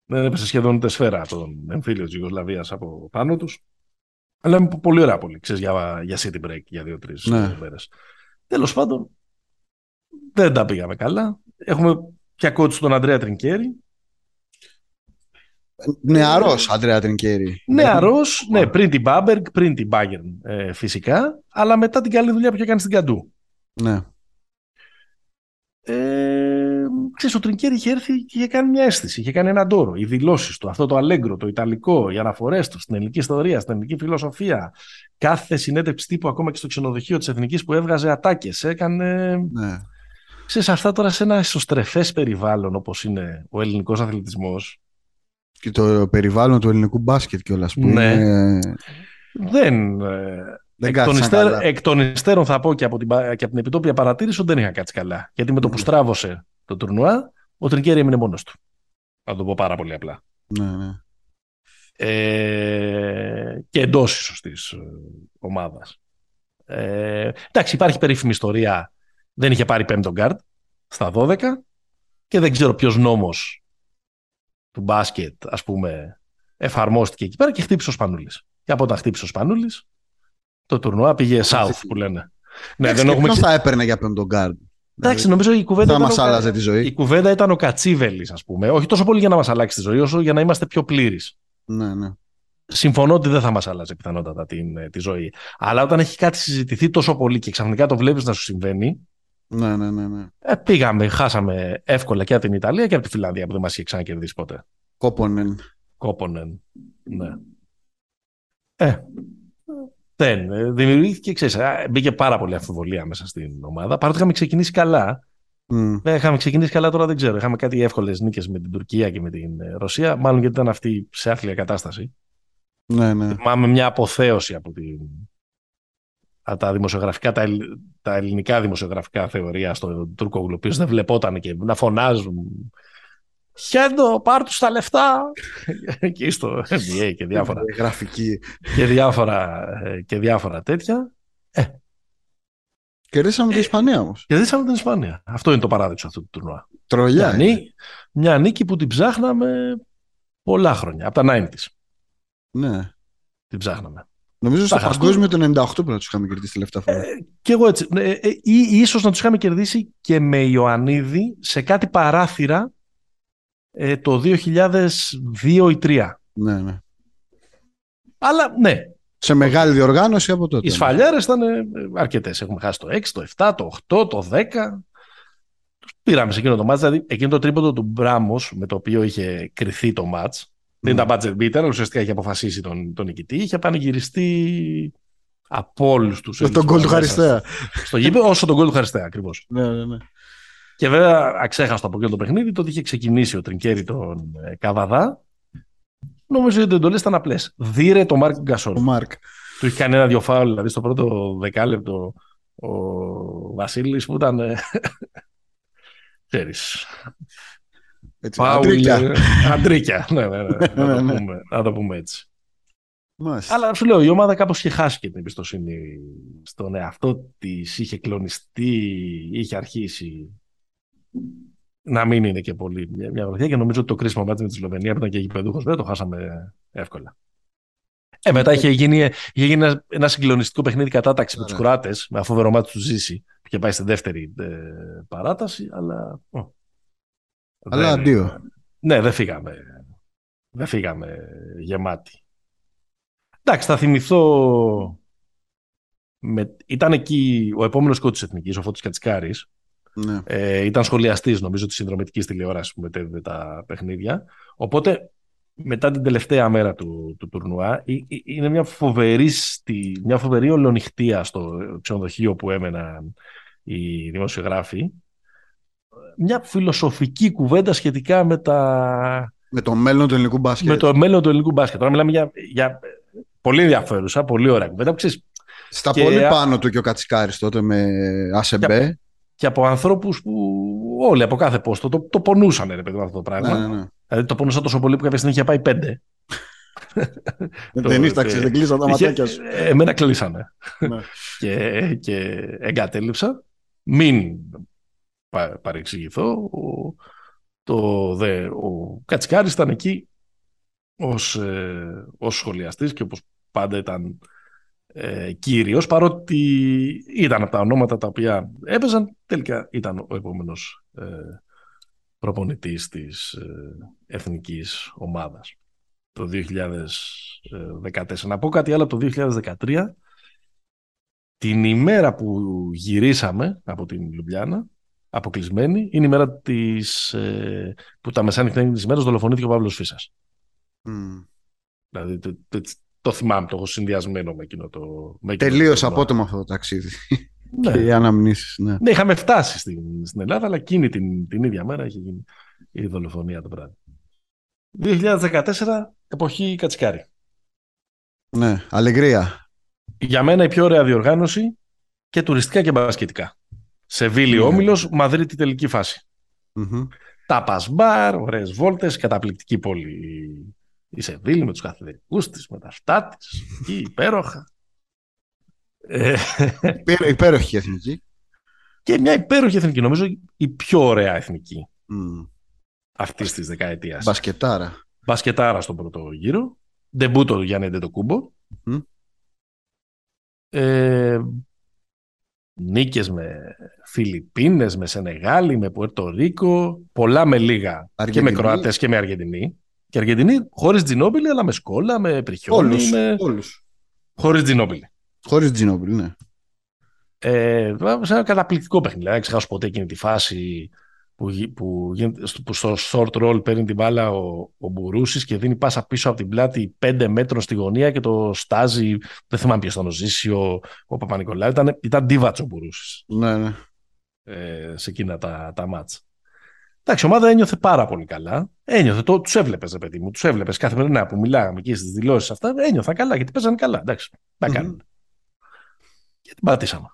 Δεν έπεσε σχεδόν ούτε σφαίρα τον εμφύλιο της Ιουγκοσλαβίας από πάνω τους. Αλλά είναι πολύ ωραία πολύ. Ξέρεις, για, για city break για δύο-τρει Ναι. μέρες. Τέλος πάντων, δεν τα πήγαμε καλά. Έχουμε πια κότσου τον Αντρέα Τρινκέρι. Νεαρός Αντρέα Τρινκέρι. Νεαρός, ναι, πριν την Μπάμπεργκ, πριν την Bayern ε, φυσικά, αλλά μετά την καλή δουλειά που είχε κάνει στην Καντού. Ναι. Ε, ξέρεις, ο Τρινκέρι είχε έρθει και είχε κάνει μια αίσθηση, είχε κάνει έναν τόρο. Οι δηλώσεις του, αυτό το αλέγκρο, το ιταλικό, οι αναφορές του στην ελληνική ιστορία, στην ελληνική φιλοσοφία. Κάθε συνέντευξη τύπου, ακόμα και στο ξενοδοχείο της Εθνικής που έβγαζε ατάκες, έκανε. ναι. Ξέρεις, αυτά τώρα σε ένα ισοστρεφέ περιβάλλον όπως είναι ο ελληνικός αθλητισμός. Και το περιβάλλον του ελληνικού μπάσκετ κιόλας που Ναι. είναι... Δεν. ε, Δεν εκ, των κάθισαν υστέρ- καλά. εκ των υστέρων θα πω και από την, πα- και από την επιτόπια παρατήρηση ότι δεν είχα κάτσει καλά. Γιατί με το που Ναι. στράβωσε το τουρνουά, ο Τρινκέρι έμεινε μόνος του. Να το πω πάρα πολύ απλά. Ναι, ναι. ε, και εντός ίσως της ομάδας. Ε, εντάξει, υπάρχει περίφημη ιστορία. Δεν είχε πάρει πέμπτο γκαρντ στα 12 και δεν ξέρω ποιος νόμος του μπάσκετ, ας πούμε, εφαρμόστηκε εκεί πέρα και χτύπησε ο Σπανούλης. Και από όταν χτύπησε ο Σπανούλης, το τουρνουά πήγε south που λένε. Ναι, Εντάξει, δεν και έχουμε ποιον ξε- θα έπαιρνε για πέμπτον γκάρντ. Εντάξει, νομίζω η κουβέντα, θα ήταν μας ο... άλλαζε τη ζωή. η κουβέντα ήταν ο Κατσίβελης, ας πούμε. Όχι τόσο πολύ για να μας αλλάξει τη ζωή, όσο για να είμαστε πιο πλήρεις. Ναι, ναι. συμφωνώ ότι δεν θα μας άλλαζε πιθανότατα την, ε, τη ζωή. Αλλά όταν έχει κάτι συζητηθεί τόσο πολύ και ξαφνικά το βλέπεις να σου συμβαίνει, Ναι, ναι, ναι, ναι. ε, πήγαμε, χάσαμε εύκολα και από την Ιταλία και από τη Φιλανδία που δεν μας είχε ξανακερδίσει ποτέ. Κόπονεν. Κόπονεν. Ναι. Ε, δεν. ε, Δημιουργήθηκε, ξέρεις, ε, μπήκε πάρα πολύ αμφιβολία μέσα στην ομάδα. Παρότι είχαμε ξεκινήσει καλά. Μμ. Ε, είχαμε ξεκινήσει καλά τώρα δεν ξέρω. Είχαμε κάτι εύκολες νίκες με την Τουρκία και με την ε, Ρωσία. Μάλλον γιατί ήταν αυτή σε άθλια κατάσταση. Ναι, ναι. Θυμάμαι μια αποθέωση από, την... από τα δημοσιογραφικά, τα, ελλ- τα ελληνικά δημοσιογραφικά θεωρία στον Τούρκο ο οποίος δεν βλεπόταν και να φωνάζουν Χέντο, πάρ' τους τα λεφτά. Εκεί στο NBA και διάφορα, Ε, Γραφική. και διάφορα, ε, και διάφορα τέτοια. Κερδίσαμε Ε, την Ισπανία όμως. Κερδίσαμε την Ισπανία. Αυτό είναι το παράδεισο αυτού του τουρνουά. Τρολιά. Μια, νίκη, μια νίκη που την ψάχναμε πολλά χρόνια. Από τα 90s Ναι. την ψάχναμε. Νομίζω στο Τα χαστούν. παγκόσμιο το 98 που να τους είχαμε κερδίσει τελευταία φορά. Και εγώ έτσι. Ε, ε, ή, ίσως να τους είχαμε κερδίσει και με Ιωαννίδη σε κάτι παράθυρα ε, το 2002 ή 2003. ναι, ναι. Αλλά ναι, Σε μεγάλη διοργάνωση από τότε. οι σφαλιάρες ήταν ε, αρκετές. Έχουμε χάσει το 6, το 7, το 8, το 10. Τους πήραμε σε εκείνο το μάτς. Δηλαδή, εκείνο το τρίποντο του Μπράμος με το οποίο είχε κρυθεί το μάτς. Δεν Μμ. ήταν budget beater, αλλά ουσιαστικά είχε αποφασίσει τον, τον νικητή. Είχε πανηγυριστεί από όλους τους. Με τον γκολ του Χαριστέα. Στο γήπεδο, όσο τον γκολ του Χαριστέα ακριβώς. Ναι, ναι, ναι. Και βέβαια, αξέχαστο από εκείνο το παιχνίδι, το ότι είχε ξεκινήσει ο Τρινκέρι τον ε, Καβαδά. Νομίζω ότι οι εντολές ήταν απλές. Δίρε το Μάρκ Ο Γκασόν. Μάρκ. Του είχε κάνει ένα-δυο φάουλ, δηλαδή στο πρώτο δεκάλεπτο ο Βασίλης που ήταν. ε, Ξέρεις, Έτσι, φάουλ, αντρίκια. ε, Αντρίκια. ναι, ναι, ναι, να, το Ναι, ναι. πούμε, να το πούμε έτσι. Μάλιστα. Αλλά σου λέω, η ομάδα κάπως είχε χάσει και την εμπιστοσύνη στον εαυτό της, είχε κλονιστεί, είχε αρχίσει να μην είναι και πολύ μια, μια βοηθεία και νομίζω ότι το κρίσιμο μάτι με τη Σλοβενία που ήταν και γηπεδούχος δεν το χάσαμε εύκολα. Ε, μετά είχε γίνει, είχε γίνει ένα, ένα συγκλονιστικό παιχνίδι κατάταξη με Ωραία. του Κροάτες, με αφού μάτι του Ζήση, που είχε πάει στη δεύτερη ε, παράταση, αλλά. ω, Αλλά δεν- αντίο. Ναι, δεν φύγαμε. Δεν φύγαμε γεμάτοι. Εντάξει, θα θυμηθώ. Με... Ήταν εκεί ο επόμενος κότσο τη Εθνικής, ο Φώτης Κατσικάρης. Ναι. Ε, ήταν σχολιαστής, νομίζω, της συνδρομητικής τηλεόρασης που μετέδιδε τα παιχνίδια. Οπότε, μετά την τελευταία μέρα του, του τουρνουά, ε- ε- είναι μια φοβερή, στη... μια φοβερή ολονυχτία στο ξενοδοχείο που έμεναν οι δημοσιογράφοι. Μια φιλοσοφική κουβέντα σχετικά με τα... Με το μέλλον του ελληνικού μπάσκετ. Με το μέλλον του ελληνικού μπάσκετ. Τώρα μιλάμε για, για πολύ ενδιαφέρουσα, πολύ ωραία κουβέντα. Ξέρεις, Στα πολύ πάνω του και ο Κατσικάρης τότε με ΑΣΕΜΠΕ. Και από ανθρώπους που όλοι από κάθε πόστο το, το πονούσαν ρε παιδί αυτό το πράγμα. Ναι, ναι. Δηλαδή το πονούσα τόσο πολύ που κάποια στιγμή είχε πάει πέντε. δεν ήρθαξε, δεν κλείσαν τα ματάκια σου. Εμένα κλείσανε. Ναι. και, και εγκατέλειψα. Μην παρεξηγηθώ. Ο, το, δε, ο Κατσικάρης ήταν εκεί ως, ε, ως σχολιαστής και όπως πάντα ήταν ε, κύριος, παρότι ήταν από τα ονόματα τα οποία έπαιζαν, τελικά ήταν ο επόμενος ε, προπονητής της ε, εθνικής ομάδας το 2014. Να πω κάτι άλλο το 2013, την ημέρα που γυρίσαμε από την Λουμπιάνα, αποκλεισμένη, είναι η μέρα της, ε, που τα μεσάνυχτα της ημέρας δολοφονήθηκε ο Παύλος Φίσας. Mm. Δηλαδή το, το, το, θυμάμαι, το έχω συνδυασμένο με εκείνο το... Τελείως απότομα αυτό το ταξίδι. Ναι. και οι αναμνήσεις, ναι. ναι. είχαμε φτάσει στην, στην Ελλάδα, αλλά εκείνη την, την ίδια μέρα είχε γίνει η δολοφονία το βράδυ. 2014, εποχή Κατσικάρη. Ναι, αλεγρία. Για μένα η πιο ωραία διοργάνωση και τουριστικά και μπασκετικά. Σεβίλη ναι. Όμιλος, Μαδρίτη τελική φάση. Mm-hmm. Τα πασμπάρ, ωραίες βόλτες, καταπληκτική πόλη η Σεβίλη με τους καθεδρικούς της, με τα αυτά της, εκεί υπέροχα. Ε, υπέροχη εθνική. Και μια υπέροχη εθνική, νομίζω η πιο ωραία εθνική mm. αυτής της δεκαετίας. Μπασκετάρα. Μπασκετάρα στον πρώτο γύρο. Ντεμπούτο του Γιάννη Ντετοκούμπο. Mm. Ε, νίκες με Φιλιππίνες, με Σενεγάλη, με Πουέρτο Ρίκο, πολλά με λίγα και με Κροατές και με Αργεντινή. Και Αργεντινή χωρίς Τζινόμπιλη, αλλά με Σκόλα, με Πριχιόλη. Όλους, με... όλους. Χωρίς Τζινόμπιλη. Χωρίς Τζινόμπιλη, ναι. Ε, σε ένα καταπληκτικό παιχνίδι. Δεν ξεχάσω ποτέ εκείνη τη φάση που, που, που στο short roll παίρνει την μπάλα ο, ο Μπουρούσης και δίνει πάσα πίσω από την πλάτη 5 μέτρων στη γωνία και το στάζει, δεν θυμάμαι ποιος ήταν ο Ζήση, ο, ο Παπα-Νικολάου, ήταν, ήταν ντίβατς ο Μπουρούσης ναι, ναι. Ε, σε εκείνα τα, τα μάτς. Εντάξει, η ομάδα ένιωθε πάρα πολύ καλά. Ένιωθε, το, τους έβλεπες, παιδί μου, τους έβλεπες καθημερινά που μιλάγαμε εκεί στις δηλώσεις αυτά, ένιωθαν καλά γιατί παίζανε καλά, εντάξει, τα mm-hmm. Και την πατήσαμε.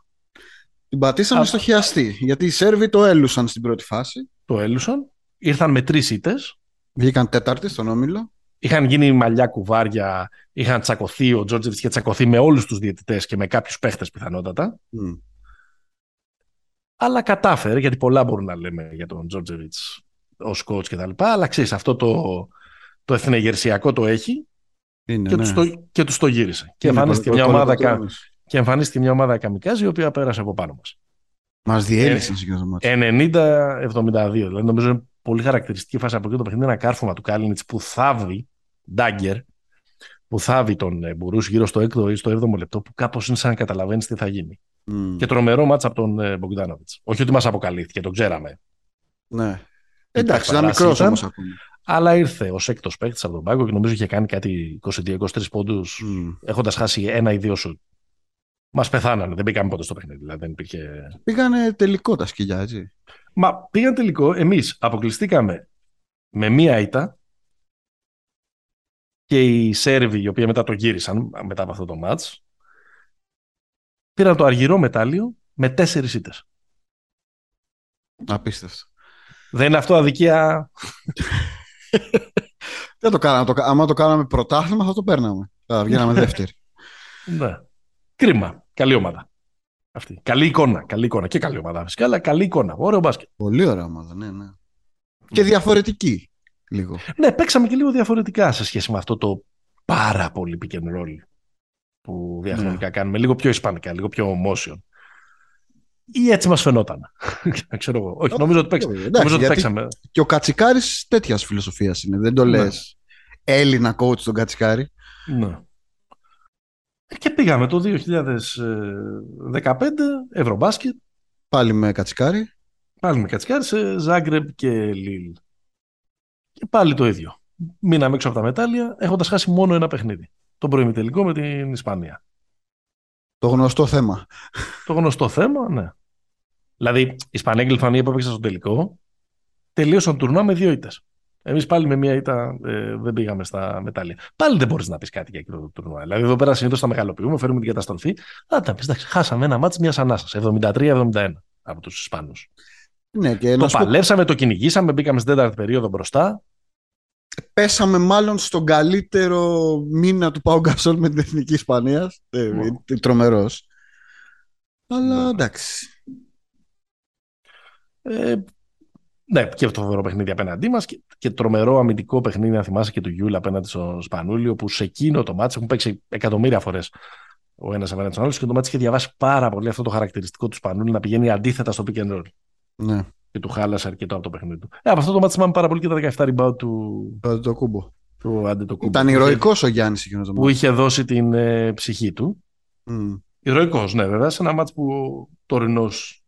Την πατήσαμε Α... στο χιαστή. Γιατί οι Σέρβοι το έλουσαν στην πρώτη φάση. Το έλουσαν. Ήρθαν με τρεις ήττες. Βγήκαν τέταρτη στον όμιλο. Είχαν γίνει μαλλιά κουβάρια. Είχαν τσακωθεί. Ο Τζόρτζεβιτς είχε τσακωθεί με όλους τους διαιτητές και με κάποιους παίχτες πιθανότατα. Mm. Αλλά κατάφερε, γιατί πολλά μπορούμε να λέμε για τον Τζόρτζεβιτς ως coach κτλ. Αλλά ξέρεις, αυτό το, το εθνεγερσιακό το έχει Είναι, και, ναι. τους το, και τους το γύρισε. Και εμφανίστηκε μια ομάδα και εμφανίστηκε μια ομάδα καμικάζη η οποία πέρασε από πάνω μας. Μας διέλυσαν συγκεκριμένα. 90-72. Δηλαδή νομίζω είναι πολύ χαρακτηριστική φάση από εκεί το παιχνίδι. Ένα κάρφωμα του Κάλινιτς που θάβει, Ντάγκερ, που θάβει τον ε, Μπουρούς γύρω στο 6ο ή στο 7ο λεπτό, που κάπως είναι σαν να καταλαβαίνεις τι θα γίνει. Mm. Και τρομερό μάτσα από τον ε, Μπογκδάνοβιτς. Όχι ότι μας αποκαλύφθηκε, το ξέραμε. Ναι. Εντάξει, ήταν μικρός όμως ακόμα. Αλλά ήρθε ως έκτος παίκτης από τον πάγκο και νομίζω είχε κάνει κάτι 22-23 πόντους, mm. έχοντας χάσει ένα ή δύο σου Μας πεθάνανε. Δεν πήγαμε ποτέ στο παιχνίδι. Δηλαδή δεν υπήρχε... Πήγανε τελικό τα σκυλιά, έτσι. Μα πήγαν τελικό. Εμείς αποκλειστήκαμε με μία ήττα και οι Σέρβοι, οι οποίοι μετά το γύρισαν μετά από αυτό το μάτς, πήραν το αργυρό μετάλλιο με τέσσερις ήττες. Απίστευτο. Δεν είναι αυτό αδικία; Δεν το κάναμε. Το, άμα το κάναμε πρωτάθλημα θα το παίρναμε. Θα βγαίναμε δεύτερη. ναι. Κρίμα. Καλή ομάδα. Αυτή. Καλή εικόνα. Καλή εικόνα. Και καλή ομάδα φυσικά, αλλά καλή εικόνα. Ωραίο μπάσκετ. Πολύ ωραία ομάδα, ναι, ναι. Και διαφορετική λίγο. Ναι, παίξαμε και λίγο διαφορετικά σε σχέση με αυτό το πάρα πολύ pick and roll που διαχρονικά ναι. κάνουμε. Λίγο πιο ισπανικά, λίγο πιο motion. Ή έτσι μας φαινόταν. Ξέρω εγώ. Όχι, νομίζω ότι, παίξαμε. Εντάξει, νομίζω ότι παίξαμε. Και ο Κατσικάρης τέτοιας φιλοσοφίας είναι. Δεν το λες ναι. Έλληνα coach τον Κατσικάρη. Ναι. Και πήγαμε το 2015 Ευρωμπάσκετ. Πάλι με Κατσικάρι. Πάλι με Κατσικάρι σε Ζάγκρεπ και Λίλ. Και πάλι το ίδιο. Μείναμε έξω από τα μετάλλια έχοντας χάσει μόνο ένα παιχνίδι. Το τελικό με την Ισπανία. Το γνωστό θέμα. Το γνωστό θέμα, ναι. Δηλαδή, η Ισπανία και η Λιθουανία που έπαιξαν στο τελικό τελείωσαν το τουρνουά με δύο ήττες. Εμείς πάλι με μία ήττα ε, δεν πήγαμε στα μετάλλια. Πάλι δεν μπορείς να πεις κάτι για εκείνο το τουρνουά. Δηλαδή, εδώ πέρα συνήθως τα μεγαλοποιούμε, φέρουμε την καταστροφή. Α, τα πεις, εντάξει, χάσαμε ένα μάτι μιας ανάσας. 73-71 από τους Ισπανού. Ναι, και το παλέψαμε, το κυνηγήσαμε, μπήκαμε στην τέταρτη περίοδο μπροστά. Πέσαμε μάλλον στον καλύτερο μήνα του Πάου Γκασόλ με την Εθνική Ισπανίας. Ε, Τρομερός. Αλλά ναι. εντάξει. Ε, ναι, και το φοβερό παιχνίδι απέναντί μας και, και τρομερό αμυντικό παιχνίδι, να θυμάσαι και του Γιούλ απέναντι στον Σπανούλιο, που σε εκείνο το μάτι έχουν παίξει εκατομμύρια φορές ο ένας απέναντι στον άλλος και το μάτι είχε διαβάσει πάρα πολύ αυτό το χαρακτηριστικό του Σπανούλη να πηγαίνει αντίθετα στο pick and roll. Ναι. Και του χάλασε αρκετό από το παιχνίδι του. Ε, από αυτό το μάτι θυμάμαι πάρα πολύ και τα 17 rebound του. Το κούμπο. Του το Ήταν ηρωικός ο Γιάννης εκείνο το μάτι. Που είχε δώσει την ε, ψυχή του. Mm. Ηρωικός, ναι, βέβαια, σε ένα μάτι που ο τωρινός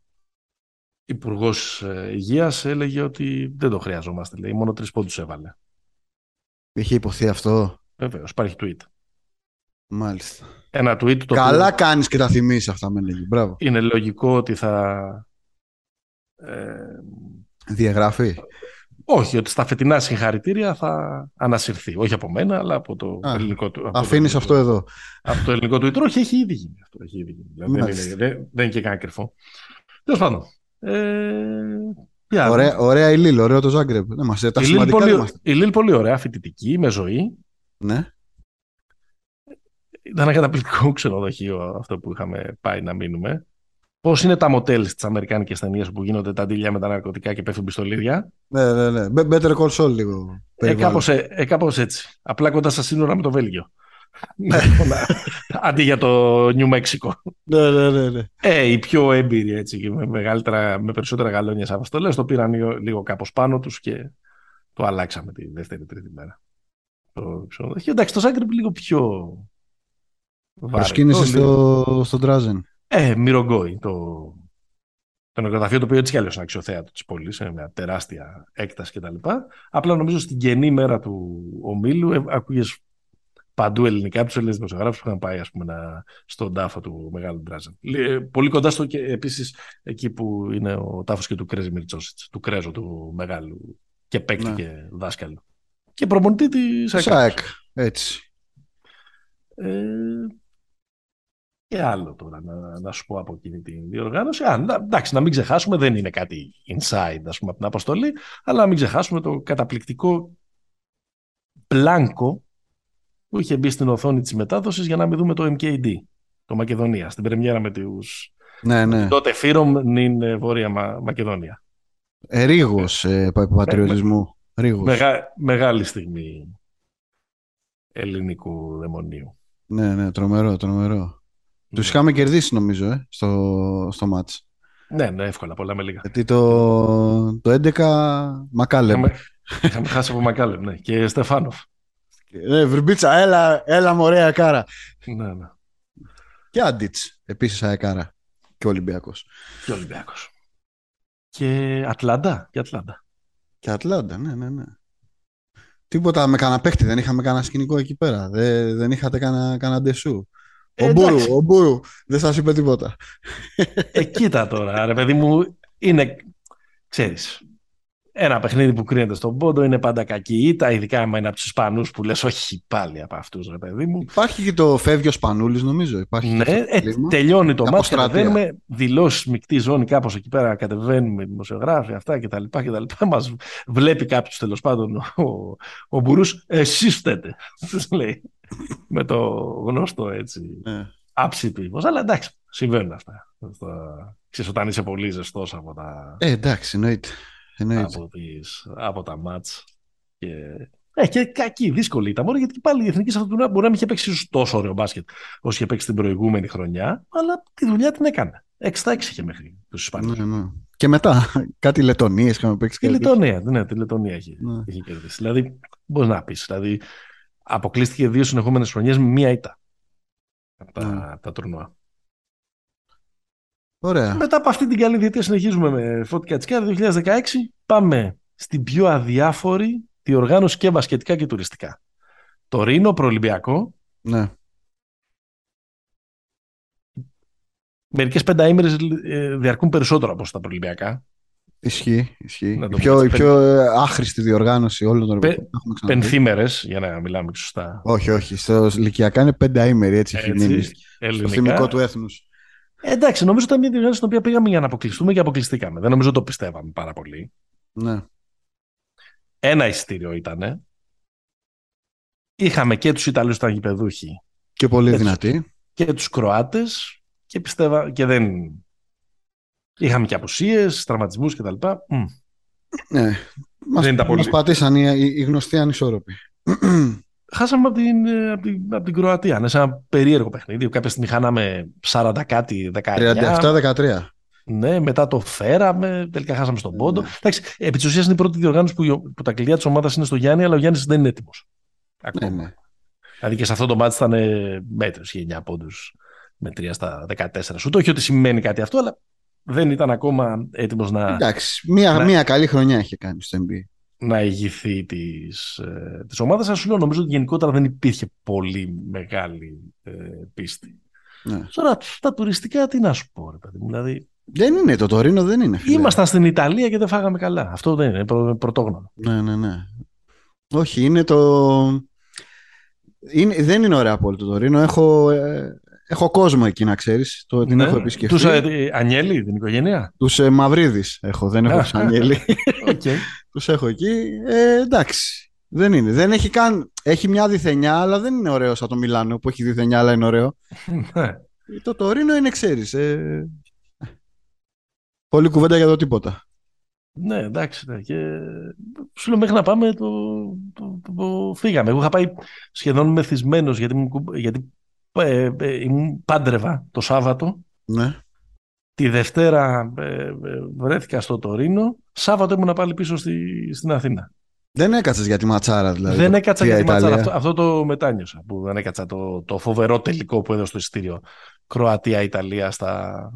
Υπουργός ε, Υγείας έλεγε ότι δεν το χρειαζόμαστε. Λέει, μόνο τρεις πόντους έβαλε. Είχε υποθεί αυτό. Βεβαίως, υπάρχει tweet. Μάλιστα. Ένα tweet το Καλά οποίο... κάνεις και τα θυμίσεις αυτά, με λέγει. Μπράβο. Είναι λογικό ότι θα. Ε... Διαγράφει. Όχι, ότι στα φετινά συγχαρητήρια θα ανασυρθεί. Όχι από μένα, αλλά από το Α, ελληνικό του. Αφήνεις αυτό εδώ. Από το ελληνικό του Όχι, έχει ήδη γίνει αυτό. Έχει ήδη γίνει. Δηλαδή, δεν, είναι, δεν, δεν είναι και κανένα κρυφό. Τέλος πάντων. Ε, ωραία, ωραία η Λίλ, ωραίο το Ζάγκρεπ. Ναι, μας, τα η, Λίλ πολύ, η Λίλ πολύ ωραία, φοιτητική, με ζωή. Ναι. Ήταν ένα καταπληκτικό ξενοδοχείο αυτό που είχαμε πάει να μείνουμε. Πώς είναι τα μοτέλ στι Αμερικάνικε ταινίε που γίνονται τα αντίλια με τα ναρκωτικά και πέφτουν πιστολίδια; Ναι, ναι, ναι. Better Call Saul λίγο. Ε, κάπως, ε, ε, έτσι. Απλά κοντά στα σύνορα με το Βέλγιο. Ναι. Αντί για το Νιου Μέξικο. Ναι, ναι, ναι, ναι. Ε, οι πιο έμπειροι έτσι και με, μεγαλύτερα, με περισσότερα γαλόνια αποστολές το πήραν λίγο κάπως πάνω τους και το αλλάξαμε τη δεύτερη τρίτη μέρα. Το Εντάξει, το Ζάγκρεπ λίγο πιο. Προσκύνησε στο, στο Τράζεν. Ε, Μυρογκόη. Το, το νεκροταφείο το οποίο έτσι κι αλλιώς είναι αξιοθέατο της πόλης, σε μια τεράστια έκταση κτλ. Απλά νομίζω στην κενή μέρα του ομίλου ε, ακούγε παντού ελληνικά από τους Έλληνες δημοσιογράφους που είχαν πάει ας πούμε, να, στον τάφο του Μεγάλου Ντράζαν. Ε, πολύ κοντά στο και επίσης εκεί που είναι ο τάφος και του Κρέζι Μιρτσόσιτ, του Κρέζο του Μεγάλου και παίκτη ναι. και δάσκαλου. Και προπονητή της ΣΑΕΚ. Έτσι. Ε, και άλλο τώρα να, να σου πω από εκείνη την διοργάνωση. Α, να, εντάξει, να μην ξεχάσουμε, δεν είναι κάτι inside ας πούμε, από την αποστολή, αλλά να μην ξεχάσουμε το καταπληκτικό πλάνκο που είχε μπει στην οθόνη της μετάδοσης για να μην δούμε το MKD, το Μακεδονία, στην πρεμιέρα με τους ναι, ναι. τότε Φύρομ, νυν ε, Βόρεια Μα, Μακεδονία. Ε, ρίγος ε, πατριωτισμού. Με, Μεγα, μεγάλη στιγμή ελληνικού δαιμονίου. Ναι, ναι, τρομερό, τρομερό. Ναι. Τους είχαμε κερδίσει νομίζω ε, στο, στο μάτς. Ναι, ναι, εύκολα, πολλά με λίγα. Γιατί το, το 11 Μακάλεμ. Είχαμε, είχαμε χάσει από Μακάλεμ, ναι, και Στεφάνοφ. Ναι, Βρμπίτσα, έλα, έλα μωρέ αεκάρα. Ναι, ναι. Και Άντιτς, επίσης αεκάρα. Και Ολυμπιακός. Και Ολυμπιακός. Και Ατλάντα. Και Ατλάντα. Και Ατλάντα, ναι, ναι, ναι. Τίποτα με κανένα παίχτη, δεν είχαμε κανένα σκηνικό εκεί πέρα. Δεν, δεν είχατε κανένα, κανένα ντεσού. Ο ε, Μπούρου, ο Μπούρου, δεν σας είπε τίποτα. Ε, κοίτα τώρα, ρε παιδί μου, είναι, ξέρεις, ένα παιχνίδι που κρίνεται στον πόντο είναι πάντα κακή ήττα, ειδικά άμα είναι από τους Ισπανούς που λες, Όχι πάλι από αυτούς, ρε παιδί μου. Υπάρχει και το φεύγει ο Σπανούλης, νομίζω. Υπάρχει ναι, ε, τελειώνει το μάτι. Κατεβαίνουμε δηλώσεις μεικτή ζώνη, κάπως εκεί πέρα κατεβαίνουμε δημοσιογράφοι, αυτά κτλ. Μας βλέπει κάποιος τέλος πάντων ο, ο Μπουρούς, εσείς φταίτε. λέει. Με το γνωστό έτσι. Ναι. Άψη του Αλλά εντάξει, συμβαίνουν αυτά. Ξέρεις, όταν είσαι πολύ ζεστός από τα. Ε, εντάξει, εννοείται από, τις, από τα μάτς. Και... Ε, και κακή, δύσκολη ήταν μόνο γιατί πάλι η εθνική σε αυτό το μπορεί να μην είχε παίξει τόσο ωραίο μπάσκετ όσο είχε παίξει την προηγούμενη χρονιά, αλλά τη δουλειά την έκανε. 6 6 είχε μέχρι τους Ισπανούς. Ναι, ναι. Και μετά κάτι Λετωνίες είχαμε παίξει. Τη Λετωνία, ναι, τη Λετωνία είχε, ναι. είχε κερδίσει. Δηλαδή, μπορείς να πεις. Δηλαδή, αποκλείστηκε δύο συνεχόμενες χρονιές με μία ήττα από τα, ναι. τα τουρνουά. Ωραία. Μετά από αυτή την καλή διετία συνεχίζουμε με Φώτη Κατσικιά. 2016 πάμε στην πιο αδιάφορη διοργάνωση και βασκετικά και τουριστικά. Το Ρήνο προολυμπιακό. Ναι. μερικές πενταήμερες ε, διαρκούν περισσότερο από στα προελπιακά. Ισχύει, ισχύει. Να Η το πιο, πω η έτσι, πιο ε, άχρηστη διοργάνωση όλων των Πε- εποχών. Έχουμε ξαναπεί. Πενθήμερες, για να μιλάμε και σωστά. Όχι, όχι. Στο Λυκιακά είναι πενταήμερη, έτσι έχει Έτσι, μείνει. Στο ελληνικά. θυμικό του έθνους. Ε, εντάξει, νομίζω ότι ήταν μια διοργάνωση στην οποία πήγαμε για να αποκλειστούμε και αποκλειστήκαμε. Δεν νομίζω το πιστεύαμε πάρα πολύ. Ναι. Ένα εισιτήριο ήταν. Είχαμε και τους Ιταλούς ήταν γηπεδούχοι Και πολύ Έτσι. δυνατή. και τους Κροάτες και πιστεύα και δεν... Είχαμε και απουσίες, τραυματισμούς κτλ. Μμ. Ναι. Μας, Δεν ήταν πολύ. μας πατήσαν οι, οι, οι γνωστοί ανισόρροποι. Χάσαμε από την, ε, από την, από την Κροατία. Είναι σε ένα περίεργο παιχνίδι. Κάποια στιγμή χάναμε 40 κάτι 19. 37-13. Ναι, μετά το φέραμε. Τελικά χάσαμε στον πόντο. Ναι. Εντάξει, επί της ουσίας είναι η πρώτη διοργάνωση που, που τα κλειδιά της ομάδας είναι στο Γιάννη, αλλά ο Γιάννης δεν είναι έτοιμος. Ναι, ναι. Δηλαδή και σε αυτό το μάτι ήταν μέτρο, είχε 9 πόντους με 3 στα 14 σου. Το όχι ότι σημαίνει κάτι αυτό, αλλά δεν ήταν ακόμα έτοιμος να, Εντάξει, μία, Ναι. μία καλή χρονιά είχε κάνει στο NBA. Να ηγηθεί της ε, της ομάδας. Αλλά σου λέω, νομίζω ότι γενικότερα δεν υπήρχε πολύ μεγάλη ε, πίστη. Ναι. Τώρα τα τουριστικά, τι να σου πω, ρε παιδί μου. Δηλαδή, Δεν είναι, το Τωρίνο δεν είναι. Φίλε. ήμασταν στην Ιταλία και δεν φάγαμε καλά. Αυτό δεν είναι πρω, πρωτόγνωρο. Ναι, ναι, ναι. Όχι, είναι το... Είναι, δεν είναι ωραία πόλη το Τορίνο. Έχω, ε, έχω κόσμο εκεί, να ξέρεις. Το, την έχω επισκεφτεί. Τους, ε, Ανιέλι, την οικογένεια; Τους ε, Μαυρίδης έχω, δεν έχω Α. τους Αγγέλη. Οκ. τους έχω εκεί. Ε, εντάξει. Δεν είναι. Δεν έχει καν... Έχει μια διθενιά, αλλά δεν είναι ωραίο σαν το Μιλάνο που έχει διθενιά, αλλά είναι ωραίο. Ναι. Το Τορίνο είναι, ξέρεις, ε... Πολύ κουβέντα για το τίποτα. Ναι, εντάξει. Ναι. Και σου λέω μέχρι να πάμε το, το, το, το φύγαμε. Εγώ είχα πάει σχεδόν μεθυσμένος γιατί, μου κου- γιατί ε, ε, ήμουν πάντρευα το Σάββατο. Ναι. Τη Δευτέρα ε, ε, βρέθηκα στο Τωρίνο. Σάββατο ήμουν πάλι πίσω στη, στην Αθήνα. Δεν έκατσες για τη ματσάρα, δηλαδή. δεν το- έκατσα για για τη ματσάρα. Ιταλία. Αυτό, αυτό το μετάνιωσα που δεν έκατσα το, το φοβερό τελικό που έδωσε το εισιτήριο Κροατία-Ιταλία στα.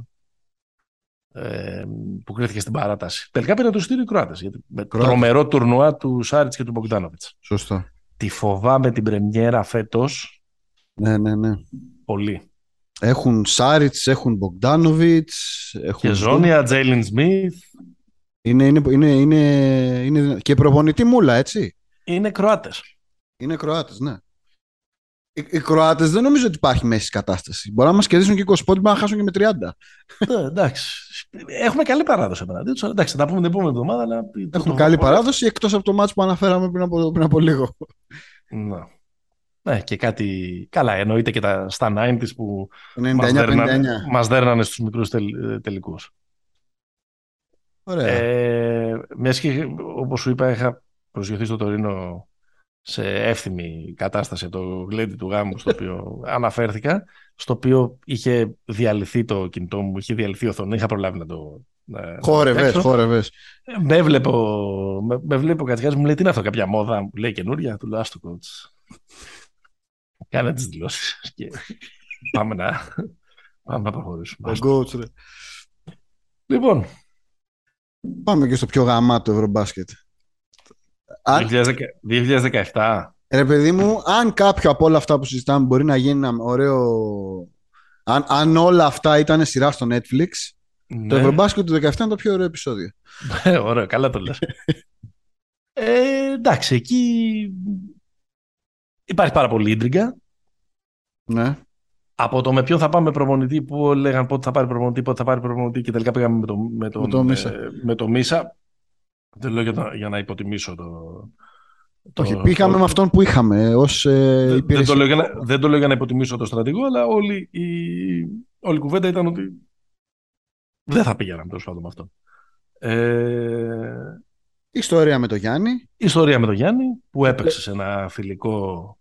Ε, που κρίθηκε στην παράταση. Τελικά πήραν το εισιτήριο οι Κροάτες. Με Κροάτες. τρομερό τουρνουά του Σάριτς και του Μπογκδάνοβιτ. Σωστό. Τη φοβάμαι την πρεμιέρα φέτος Ναι, ναι, ναι. πολύ. Έχουν Σάριτς, έχουν Μπογκδάνοβιτς, έχουν... Και Ζώνια, Τζέιλιν Σμιθ. Είναι, είναι, είναι, είναι, είναι δυνα- Και προπονητή μούλα, έτσι. Είναι Κροάτες. Είναι Κροάτες, ναι. Οι, οι Κροάτες δεν νομίζω ότι υπάρχει μέση κατάσταση. Μπορεί να μας κερδίσουν και 20 πόντους, μπορεί να χάσουν και με 30. Ναι, εντάξει. Έχουμε καλή παράδοση απέναντί τους. Εντάξει, θα τα πούμε την επόμενη εβδομάδα. Αλλά... Έχουμε καλή παράδοση εκτός από το μάτς που αναφέραμε πριν από, πριν από λίγο. Ναι. Ναι, και κάτι. Καλά, εννοείται και τα στα 90s που Το μας 99-59. δέρνανε, μας δέρνανε στους μικρούς τελ, τελικούς. Ωραία. Ε, μιας και, όπως σου είπα, είχα προσγειωθεί στο Τωρίνο σε εύθυμη κατάσταση από το γλέντι του γάμου στο οποίο αναφέρθηκα, στο οποίο είχε διαλυθεί το κινητό μου, είχε διαλυθεί η οθόνη, είχα προλάβει να το να- να το χόρευες, φτιάξω. χόρευες. Ε, Με βλέπω, με, με βλέπει ο Κατσιάς μου λέει τι είναι αυτό, κάποια μόδα, μου λέει καινούρια, του λέω άστο coach. Κάνε τις δηλώσεις και πάμε να, πάμε να προχωρήσουμε. Ο Άστο. coach, ρε. Λοιπόν, Πάμε και στο πιο γαμάτο Ευρωμπάσκετ. Αν, 2010 2017. ρε παιδί μου, αν κάποιο από όλα αυτά που συζητάμε μπορεί να γίνει ένα ωραίο... Αν, αν όλα αυτά ήταν σειρά στο Netflix, το Ναι. Ευρωμπάσκετ του 17 είναι το πιο ωραίο επεισόδιο. Ε, Ωραίο, καλά το λες. Ε, εντάξει, εκεί υπάρχει πάρα πολύ ίντριγκα. Ναι. Από το με ποιον θα πάμε προπονητή, που λέγαν πότε θα πάρει προπονητή, πότε θα πάρει προπονητή και τελικά πήγαμε με το, με τον, Με το Μίσα. ε, με το Μίσα. Δεν λέω για, να- για να υποτιμήσω το. το- Όχι, πήγαμε το- με αυτόν που είχαμε ως ε, δεν, δεν, υπηρεσία. το λέω για να, δεν το λέω για να υποτιμήσω το στρατηγό, αλλά όλη η, όλη η κουβέντα ήταν ότι δεν θα πήγαιναμε τέλος πάντων με αυτό. Ε, Ιστορία με το Γιάννη. ιστορία με τον Γιάννη που έπαιξε σε ένα φιλικό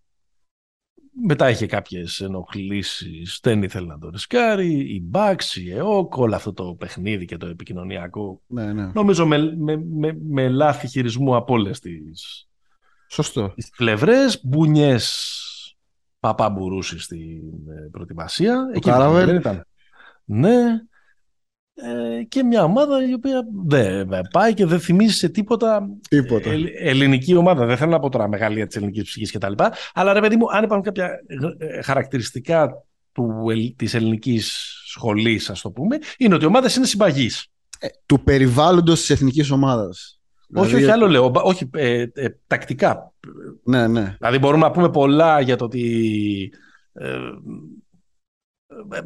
μετά είχε κάποιες ενοχλήσεις δεν ήθελε να το ρισκάρει η Μπάξ, η ΕΟΚ όλο αυτό το παιχνίδι και το επικοινωνιακό Ναι, ναι. νομίζω με, με, με, με λάθη χειρισμού από όλες τις, Σωστό. τις πλευρές μπουνιές παπαμπουρούση στην ε, προετοιμασία Εκεί Κάραβελ. δεν ήταν. ναι ε, και μια ομάδα η οποία δεν δεν πάει και δεν θυμίζει σε τίποτα Τίποτα. Ελ- ελληνική ομάδα. Δεν θέλω να πω τώρα μεγαλεία τη ελληνικής ψυχής κτλ. Αλλά ρε παιδί μου, αν υπάρχουν κάποια ε, χαρακτηριστικά του, ελ- της ελληνικής σχολής, ας το πούμε, είναι ότι οι ομάδες είναι συμπαγείς. Ε, του περιβάλλοντος της εθνικής ομάδας. Όχι, Δηλαδή, όχι άλλο λέω. Όχι, ε, ε, τακτικά. Ναι, ναι. Δηλαδή μπορούμε να πούμε πολλά για το ότι ε, ε,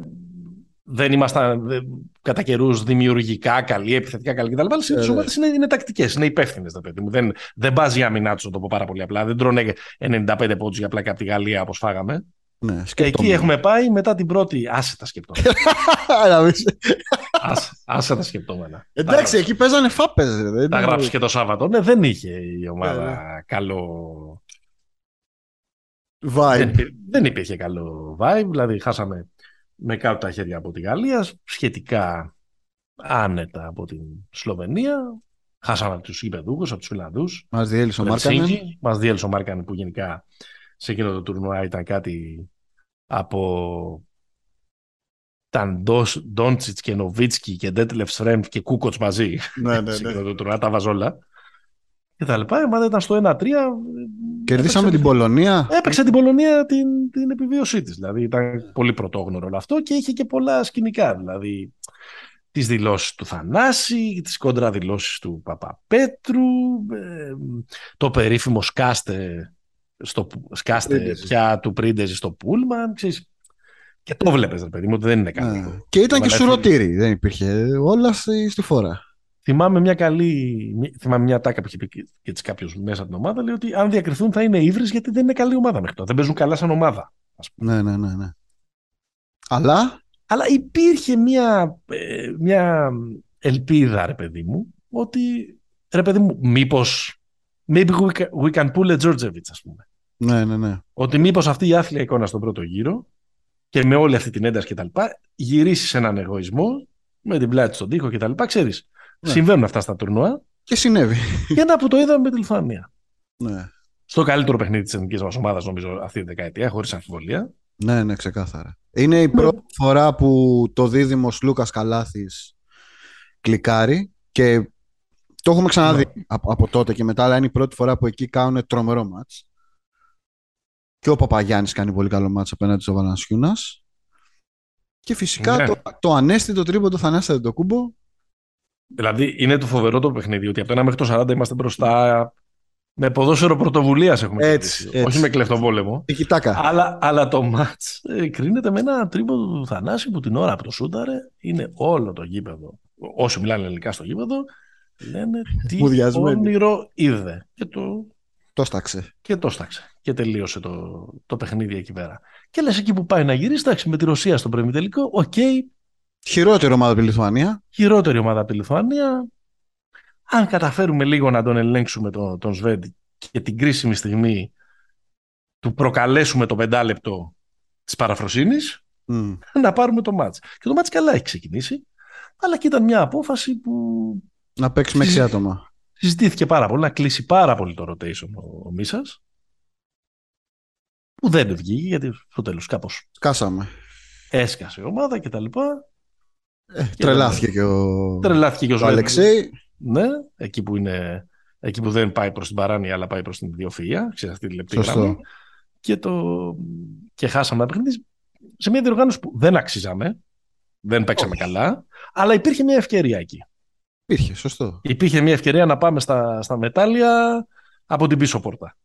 δεν ήμασταν ε, κατά καιρούς δημιουργικά καλοί, επιθετικά καλοί κτλ. Αλλά οι Ε, ομάδες είναι, είναι τακτικές, είναι υπεύθυνες. παιδί μου. Δεν, δεν πάζει η άμυνά τους, να το πω πάρα πολύ απλά. Δεν τρώνε 95 πόντους για πλάκα από τη Γαλλία όπως φάγαμε. ναι Και εκεί σκεπτόμουν. έχουμε πάει μετά την πρώτη. Άσε τα σκεπτόμενα. Να δεις. άσε, άσε τα σκεπτόμενα. Εντάξει, εκεί παίζανε φάπες. Τα γράψεις και το Σάββατο. Ναι, δεν είχε η ομάδα Ε, καλό. Vibe. Δεν, υπή- δεν υπήρχε καλό vibe. Δηλαδή, χάσαμε με κάτω τα χέρια από τη Γαλλία, σχετικά άνετα από την Σλοβενία. Χάσαμε από τους Ιππεδούχου, από τους Φιλανδούς. Μας διέλυσε ο Μάρκανεν. Μας διέλυσε ο Μάρκανεν που γενικά σε εκείνο το τουρνουά ήταν κάτι από ήταν Ντόντσιτς και Νοβίτσκι και Ντέτλεφ Σρέμφ και Κούκοτς μαζί Ναι, ναι, σε ναι. εκείνο το τουρνουά, τα βαζόλα. Και τα λοιπά. Η ομάδα ήταν στο 1-3. Κερδίσαμε Έπαιξε- την Πολωνία. Έπαιξε την Πολωνία την, την επιβίωσή της. Δηλαδή ήταν πολύ πρωτόγνωρο όλο αυτό και είχε και πολλά σκηνικά. Δηλαδή τις δηλώσεις του Θανάση, τις κόντρα δηλώσεις του Παπαπέτρου, ε, το περίφημο σκάστε, στο, σκάστε Πρίντεζη. πια του Πρίντεζη στο Πούλμαν. Ξέρεις, και το βλέπεις ρε παιδί μου ότι δεν είναι καλό. Ναι. Και ήταν και Αλλά σουρωτήρι. Δεν υπήρχε όλα στη, στη φορά. Θυμάμαι μια καλή. μια- Θυμάμαι μια τάκα που είχε πει και- και της κάποιος μέσα από την ομάδα. Λέει ότι αν διακριθούν θα είναι ύβρις γιατί δεν είναι καλή ομάδα μέχρι τώρα. Δεν παίζουν καλά σαν ομάδα. Ναι, ναι, ναι. ναι. Αλλά; Αλλά υπήρχε μια, ε, μια ελπίδα, ρε παιδί μου, ότι ρε παιδί μου, μήπως maybe we can, we can pull a Georgievich, ας πούμε. ναι, ναι, ναι. Ότι μήπως αυτή η άθλια εικόνα στον πρώτο γύρο και με όλη αυτή την ένταση κτλ. γυρίσει σε έναν εγωισμό με την πλάτη στον τοίχο κτλ. Ξέρεις, Ναι. συμβαίνουν αυτά στα τουρνουά Και συνέβη. και ένα που το είδαμε με τη Λιθουανία. ναι. Στο καλύτερο παιχνίδι της εθνικής μας ομάδας, νομίζω, αυτή τη δεκαετία, χωρίς αμφιβολία. ναι, ναι, ξεκάθαρα. Είναι η πρώτη φορά που το δίδυμο Λούκας Καλάθης κλικάρει και το έχουμε ξαναδεί από, από τότε και μετά, αλλά είναι η πρώτη φορά που εκεί κάνουν τρομερό μάτς. Και ο Παπαγιάννης κάνει πολύ καλό μάτς απέναντι στο Βαλανσιούνας. Και φυσικά Ναι. το, το ανέστητο τρίποντο Θανάση το κούμπο. Δηλαδή είναι το φοβερό το παιχνίδι ότι από το 1 μέχρι το 40 είμαστε μπροστά με ποδόσφαιρο πρωτοβουλίας έχουμε Έτσι, κερδίσει. έτσι. Όχι με κλεφτοπόλεμο. Τικιτάκα. Αλλά, αλλά το μάτς ε, κρίνεται με ένα τρίποδο του Θανάση που την ώρα που το σούταρε είναι όλο το γήπεδο. Όσοι μιλάνε ελληνικά στο γήπεδο λένε τι Μουδιασμένοι. όνειρο είδε. Και το, Το στάξε. και το στάξε. Και τελείωσε το, το παιχνίδι εκεί πέρα. Και λες εκεί που πάει να γυρίσει, εντάξει, με τη Ρωσία στον προημιτελικό, οκ, Χειρότερη ομάδα από τη Λιθουανία. χειρότερη ομάδα από τη Λιθουανία. Αν καταφέρουμε λίγο να τον ελέγξουμε τον, τον Σβεντ και την κρίσιμη στιγμή του προκαλέσουμε το πεντάλεπτο της παραφροσύνης, Μμ. να πάρουμε το μάτς. Και το μάτς καλά έχει ξεκινήσει, αλλά και ήταν μια απόφαση που Να παίξει με έξι άτομα. συζητήθηκε πάρα πολύ, να κλείσει πάρα πολύ το rotation ο, ο Μίσας, που δεν βγήκε, γιατί στο τέλος κάπως Σκάσαμε. έσκασε η ομάδα και τα λοιπά. Ε, τρελάθηκε και ο, Τρελάθηκε και ο ο Σβέντ. Αλεξέη. Ναι, εκεί που, είναι, εκεί που δεν πάει προς την παράνοια αλλά πάει προς την ιδιοφυΐα, ξέρεις αυτή τη λεπτή Σωστό. γραμμή. Και, το, και χάσαμε ένα παιχνίδι σε μια διοργάνωση που δεν αξίζαμε, δεν παίξαμε Όχι. καλά, αλλά υπήρχε μια ευκαιρία εκεί. Υπήρχε, σωστό. Υπήρχε μια ευκαιρία να πάμε στα, στα μετάλλια από την πίσω πόρτα.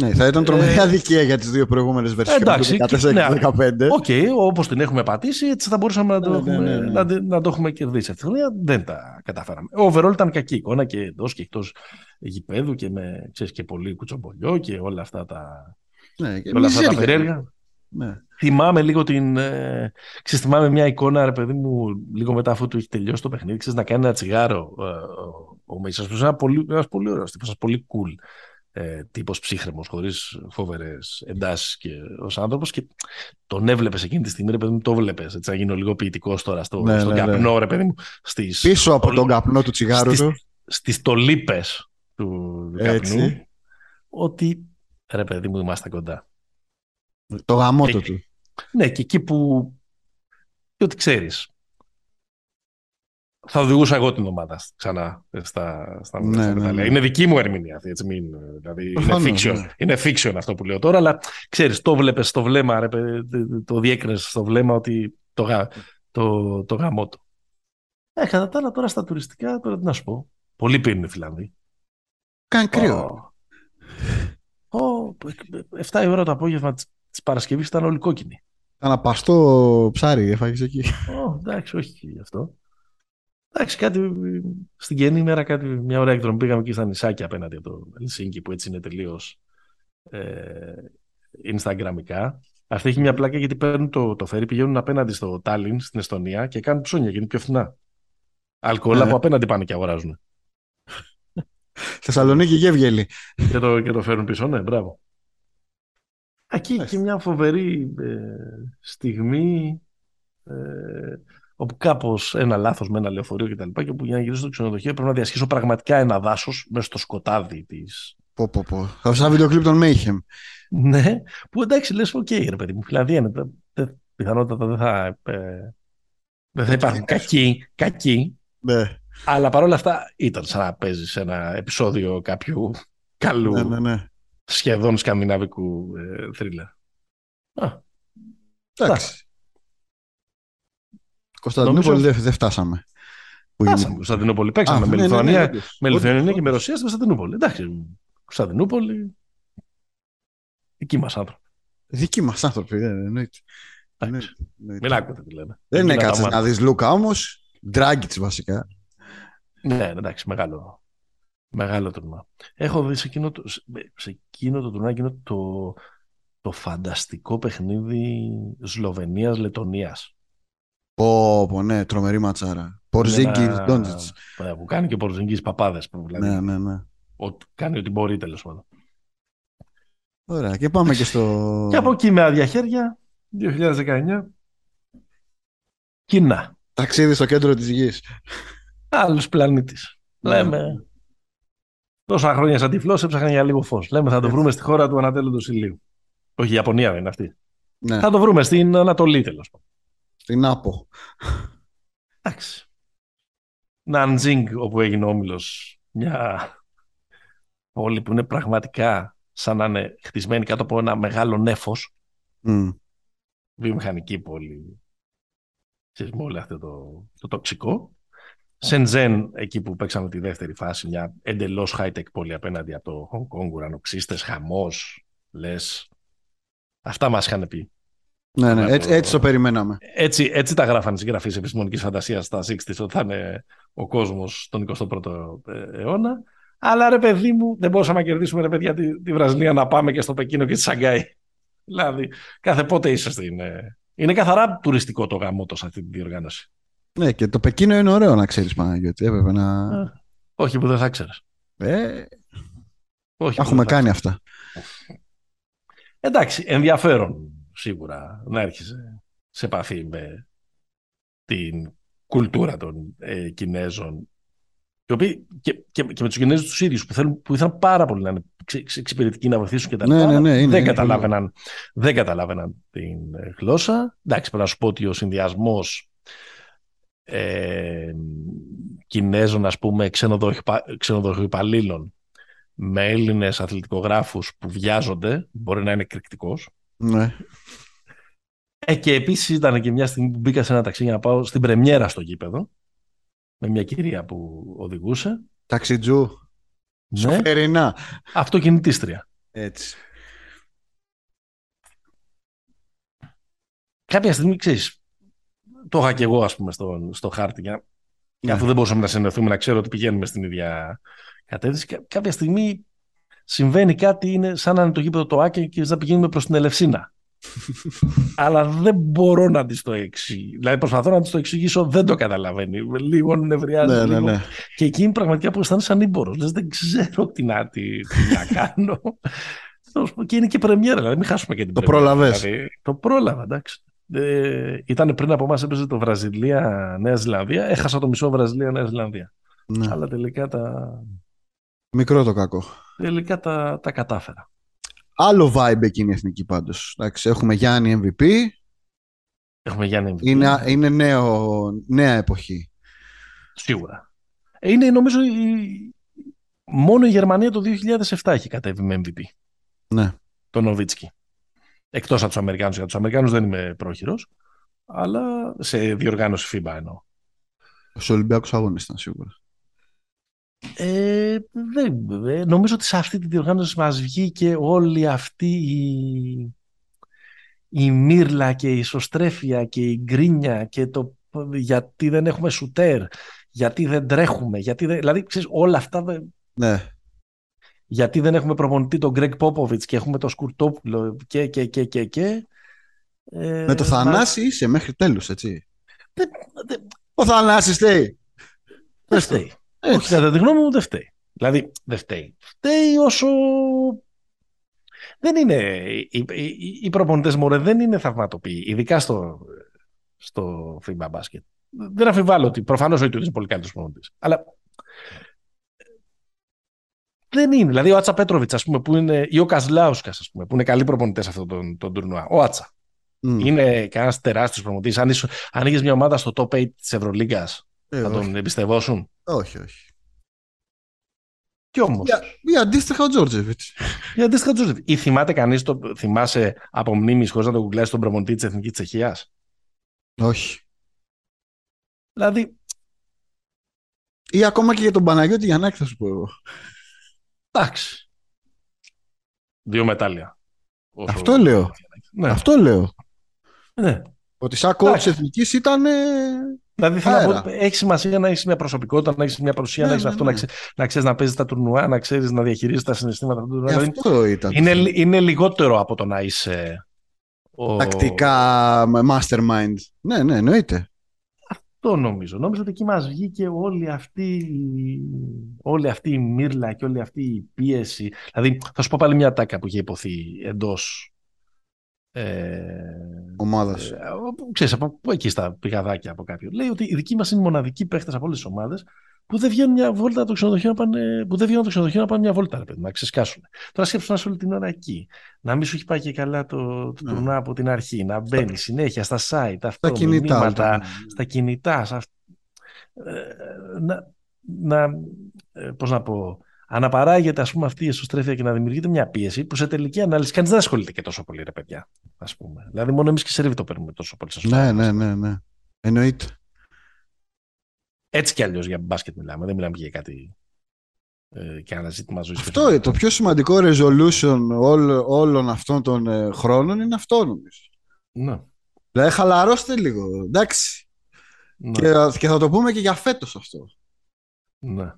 Ναι, θα ήταν τρομερή Ε, αδικία για τις δύο προηγούμενες βερσιόνες εντάξει, του 14 ναι. και 15. Οκ, όπως την έχουμε πατήσει, έτσι θα μπορούσαμε να το, Ναι, ναι, έχουμε, ναι, ναι. Να, τη- να το έχουμε κερδίσει. Αυτή τη χρονιά δεν τα καταφέραμε. Ο overall ήταν κακή εικόνα και εντός και εκτός γηπέδου και με ξέρεις, και πολύ κουτσομπολιό και όλα αυτά τα, Ναι, και όλα αυτά τα μιζέρια. περίεργα. Ναι. Θυμάμαι λίγο την. Ε, ξέρεις, θυμάμαι μια εικόνα, ρε παιδί μου, λίγο μετά αφού του έχει τελειώσει το παιχνίδι, ξέρεις, να κάνει ένα τσιγάρο ε, ο, ο Μίσας, που είναι ένας πολύ, ένας πολύ ωραίος τύπος, ένας πολύ cool ε, τύπος ψύχρεμος, χωρίς φοβερές εντάσεις και ως άνθρωπος και τον έβλεπες εκείνη τη στιγμή, ρε παιδί μου, το βλέπεις, έτσι, να γίνω λίγο ποιητικός τώρα στο, Ναι, στον ναι, ναι. καπνό, ρε παιδί μου, στις, Πίσω από Όλο- τον καπνό του τσιγάρου στις, του. στις τολίπες του, του Έτσι. καπνού, ότι, ρε παιδί μου, είμαστε κοντά. Το γαμότο Ε, του. Ναι, και εκεί που. και ότι ξέρεις. Θα οδηγούσα εγώ την ομάδα ξανά στα, στα, Ναι, στα ναι, μετάλλια. ναι. Είναι δική μου ερμηνεία αυτή. Έτσι, μην, δηλαδή, είναι, Προφανώς, fiction, ναι. είναι fiction αυτό που λέω τώρα, αλλά ξέρεις, το βλέπει στο βλέμμα, ρε, παιδί, το διέκρινες στο βλέμμα ότι το, γα- το, το γαμό του. Ε, κατά τα άλλα τώρα στα τουριστικά, τώρα τι να σου πω. Πολύ πίνουν οι Φιλανδοί. Κάνει κρύο. Oh. 7 η ώρα το απόγευμα της Παρασκευής ήταν όλοι κόκκινοι. Ένα παστό ψάρι έφαγες εκεί. Oh, εντάξει, όχι γι' αυτό. Εντάξει, κάτι στην καινή ημέρα, κάτι, μια ωραία εκδρομή πήγαμε εκεί στα νησάκια απέναντι από το Ελσίνκι που έτσι είναι τελείως ε, Instagramικά. Αυτή έχει μια πλάκα γιατί παίρνουν το, το φέρι, πηγαίνουν απέναντι στο Τάλιν στην Εστονία και κάνουν ψώνια γιατί είναι πιο φθηνά. Αλκοόλ από απέναντι πάνε και αγοράζουν. Θεσσαλονίκη Γεύγελη. και, το, και το φέρουν πίσω, ναι, μπράβο. Εκεί και μια φοβερή ε, στιγμή ε, όπου κάπως ένα λάθος με ένα λεωφορείο και τα λοιπά και όπου για να γυρίσω στο ξενοδοχείο πρέπει να διασχίσω πραγματικά ένα δάσος μέσα στο σκοτάδι της. Πω, πω, πω. Θα σαν βίντεο κλειπ των Mayhem. ναι, που εντάξει λες, ok, okay, ρε παιδί μου, δηλαδή είναι. Πιθανότατα δεν θα, ε, δεν θα υπάρχουν κακοί, κακοί ναι. Αλλά παρόλα αυτά ήταν σαν να παίζεις ένα επεισόδιο κάποιου καλού ναι, ναι, ναι. σχεδόν σκανδιναβικού ε, θρίλερ. Εντάξει. Κωνσταντινούπολη δεν δε φτάσαμε. Φτάσαμε Κωνσταντινούπολη. Παίξαμε με, ναι, Λιθουανία, ναι, ναι, με Λιθουανία και με Ρωσία στην Κωνσταντινούπολη. Εντάξει. Κωνσταντινούπολη. Δικοί μας άνθρωποι. Δικοί μας άνθρωποι, εννοείται. Μην άκουτε τι λέμε. Δεν είναι κάτσε να δεις Λούκα όμως. Ντράγκητς βασικά. Ναι, εντάξει, μεγάλο, μεγάλο τουρνουά. Έχω δει σε εκείνο το, σε εκείνο το τουρνουά εκείνο το, το φανταστικό παιχνίδι Σλοβενίας-Λετωνίας. Πω, πω, ναι, τρομερή ματσάρα. Πορζίγκη, Ντόντζιτ. Που κάνει και Πορζίγκη παπάδες. Δηλαδή, ναι, ναι, ναι. Ό, κάνει ό,τι μπορεί τέλος πάντων. Ωραία, και πάμε και στο. και από εκεί με άδεια χέρια, 2019. Κίνα. Ταξίδι στο κέντρο της γης. Άλλος πλανήτης. Ναι. Λέμε. Τόσα χρόνια σαν τυφλός έψαχνα για λίγο φως. Λέμε θα το βρούμε στη χώρα του Ανατέλου του Ηλίου. Όχι, η Ιαπωνία δεν είναι αυτή. Ναι. Θα το βρούμε στην Ανατολή τέλος Στην Άπο. Εντάξει. Ναντζίνγκ, όπου έγινε ο όμιλος. Μια πόλη που είναι πραγματικά σαν να είναι χτισμένη κάτω από ένα μεγάλο νέφος. Mm. Βιομηχανική πόλη με όλο αυτό το, το τοξικό. Σεντζέν, εκεί που παίξαμε τη δεύτερη φάση, μια εντελώς high-tech πόλη απέναντι από το Hong Kong, ουρανοξύστες, χαμός. Λες. Αυτά μας είχαν πει. Ναι, ναι, έτσι, έτσι το περιμέναμε. Έτσι, έτσι τα γράφανε οι συγγραφεί επιστημονικής φαντασίας στα 60 ότι θα είναι ο κόσμος τον 21ο αιώνα. Αλλά ρε παιδί μου, δεν μπορούσαμε να κερδίσουμε ρε παιδιά τη, τη Βραζιλία να πάμε και στο Πεκίνο και τη Σαγκάη. Δηλαδή, κάθε πότε είσαι στην, είναι καθαρά τουριστικό το γαμό σε αυτή τη διοργάνωση. Ναι, και το Πεκίνο είναι ωραίο να ξέρεις Παναγιώτη. Έπρεπε να. όχι που δεν θα ξέρεις. Ε, όχι έχουμε κάνει αυτά. Εντάξει, ενδιαφέρον σίγουρα να έρχεσαι σε επαφή με την κουλτούρα των ε, Κινέζων και, και, και, και με τους Κινέζους τους ίδιους που, που ήθελαν πάρα πολύ να είναι εξυπηρετικοί να βοηθήσουν και τα ναι, ναι, ναι, δεν, καταλάβαιναν, δεν καταλάβαιναν την ε, γλώσσα. Εντάξει, πρέπει να σου πω ότι ο συνδυασμός ε, Κινέζων, ας πούμε, ξενοδοχοϊπαλλήλων με Έλληνες αθλητικογράφους που βιάζονται, μπορεί να είναι εκρηκτικός. Ναι. Ε, και επίσης ήταν και μια στιγμή που μπήκα σε ένα ταξί για να πάω στην πρεμιέρα στο γήπεδο με μια κυρία που οδηγούσε. Ταξιτζού. Ναι. Σοφερινά. Αυτοκινητίστρια. Έτσι. Κάποια στιγμή, ξέρεις, το είχα και εγώ, ας πούμε, στο, στο χάρτη, για, ναι. αφού δεν μπορούσαμε να συνεχθούμε, να ξέρω ότι πηγαίνουμε στην ίδια κατεύθυνση. Κάποια στιγμή συμβαίνει κάτι, είναι σαν να είναι το γήπεδο το Άκη και να πηγαίνουμε προς την Ελευσίνα. Αλλά δεν μπορώ να της το εξηγήσω. Δηλαδή προσπαθώ να της το εξηγήσω, δεν το καταλαβαίνει. Λίγο νευριάζει. Ναι, ναι, ναι. Και εκείνη πραγματικά που αισθάνεσαι ανήμπορος. Δεν ξέρω τι να, τι, τι να κάνω. και είναι και πρεμιέρα, δηλαδή μην χάσουμε και την Το πρόλαβες. Δηλαδή, το πρόλαβα, εντάξει. Ε, ήταν πριν από εμάς, έπαιζε το Βραζιλία-Νέα Ζηλανδία. Έχασα το μισό Βραζιλία-Νέα Ζηλανδία. Ναι. Αλλά τελικά τα. Μικρό το κακό. Τελικά τα, τα κατάφερα. Άλλο vibe εκείνη η εθνική πάντως. Έχουμε Γιάννη MVP. Έχουμε Γιάννη MVP. Είναι, είναι νέο, νέα εποχή. Σίγουρα. Είναι νομίζω η... μόνο η Γερμανία το 2007 έχει κατέβει με MVP. Ναι. Το Νοβίτσκι. Εκτός από τους Αμερικάνους. Για τους Αμερικάνους δεν είμαι πρόχειρος. αλλά σε διοργάνωση FIBA εννοώ. Στου Ολυμπιακούς Αγώνες ήταν σίγουρα. Ε, δεν, ε, νομίζω ότι σε αυτή τη διοργάνωση μας βγήκε όλη αυτή η, η μύρλα και η ισοστρέφεια και η γκρίνια και το γιατί δεν έχουμε σουτέρ, γιατί δεν τρέχουμε, γιατί δεν, δηλαδή ξέρεις, όλα αυτά ναι. γιατί δεν έχουμε προπονητή τον Γκρέγκ Πόποβιτς και έχουμε τον Σκουρτόπουλο και και και και, και ε, Με το Θανάση είσαι μέχρι τέλους, έτσι. Ο Θανάσης φταίει. Δεν φταίει. Όχι, κατά τη γνώμη μου δεν φταίει. Δηλαδή, δεν φταίει. Φταίει όσο... Δεν είναι... Οι, οι, οι προπονητές μου δεν είναι θαυματοποιοί, ειδικά στο, στο FIBA μπάσκετ. Δεν αφιβάλλω ότι προφανώς ο Ιτούδης είναι πολύ καλύτερος προπονητής. Αλλά δεν είναι. Δηλαδή ο Άτσα Πέτροβιτς, ας πούμε, που είναι, ή ο Καζλάουσκα, ας πούμε, που είναι καλοί προπονητές σε αυτόν τον, τον τουρνουά. Ο Άτσα. Mm. Είναι κανένας τεράστιος προπονητής. Αν, αν είχε μια ομάδα στο top 8 της Ευρωλίγκας, ε, θα τον εμπιστευόσουν; Όχι, όχι. Κι όμως. Ή αντίστοιχα ο Τζόρτζεβιτς. Ή αντίστοιχα ο Τζόρτζεβιτς. Ή θυμάται κανείς, το, θυμάσαι από μνήμης χωρίς να το κουκλάσεις τον προπονητή της Εθνικής Τσεχίας; Όχι. Δηλαδή. Ή ακόμα και για τον Παναγιώτη Γιαννάκη θα σου πω εγώ. Εντάξει. Δύο μετάλλια. Αυτό λέω. Ναι. Αυτό λέω. Ναι. Ότι σαν coach εθνικής ήταν. Δηλαδή θέλω να πω, έχει σημασία να έχεις μια προσωπικότητα, να έχεις μια παρουσία, ναι, να έχεις ναι, αυτό, ναι. να ξέρεις να παίζεις τα τουρνουά, να ξέρεις να διαχειρίζεις τα συναισθήματα του. Ε, δηλαδή, αυτό ήταν. Είναι, είναι λιγότερο από το να είσαι. Ο... Τακτικά mastermind. Ναι, ναι, εννοείται. Αυτό νομίζω. Νομίζω ότι εκεί μας βγήκε όλη αυτή, όλη αυτή η μύρλα και όλη αυτή η πίεση. Δηλαδή, θα σου πω πάλι μια τάκα που είχε υποθεί εντός ε, ομάδας. Ε, ξέρεις, από εκεί στα πηγαδάκια από κάποιον. Λέει ότι οι δικοί μας είναι μοναδικοί παίχτες από όλες τις ομάδες που δεν βγαίνουν μια βόλτα το ξενοδοχείο να πάνε, που δεν βγαίνουν το ξενοδοχείο να πάνε μια βόλτα, ρε παιδί, να ξεσκάσουν. Τώρα σκέψου να είσαι όλη την ώρα εκεί. Να μην σου έχει πάει και καλά το, το ναι. από την αρχή. Να μπαίνει συνέχεια στα site, αυτό, στα κινητά, μηνύματα, ναι. στα κινητά. Στα... Ε, να, να, ε, πώς να πω, αναπαράγεται ας πούμε, αυτή η εσωστρέφεια και να δημιουργείται μια πίεση που σε τελική ανάλυση κανείς δεν ασχολείται και τόσο πολύ, ρε παιδιά. Ας πούμε. Δηλαδή, μόνο εμείς και σε το παίρνουμε τόσο πολύ. Ναι, ναι, ναι, ναι. Εννοείται. Έτσι κι αλλιώς για μπάσκετ μιλάμε. Δεν μιλάμε για κάτι ε, και ένα ζήτημα ζωής. Αυτό το πιο σημαντικό resolution όλων αυτών των ε, χρόνων είναι αυτό νομίζω. Ναι. Δηλαδή χαλαρώστε λίγο. Εντάξει. Ναι. Και, και θα το πούμε και για φέτος αυτό. Ναι.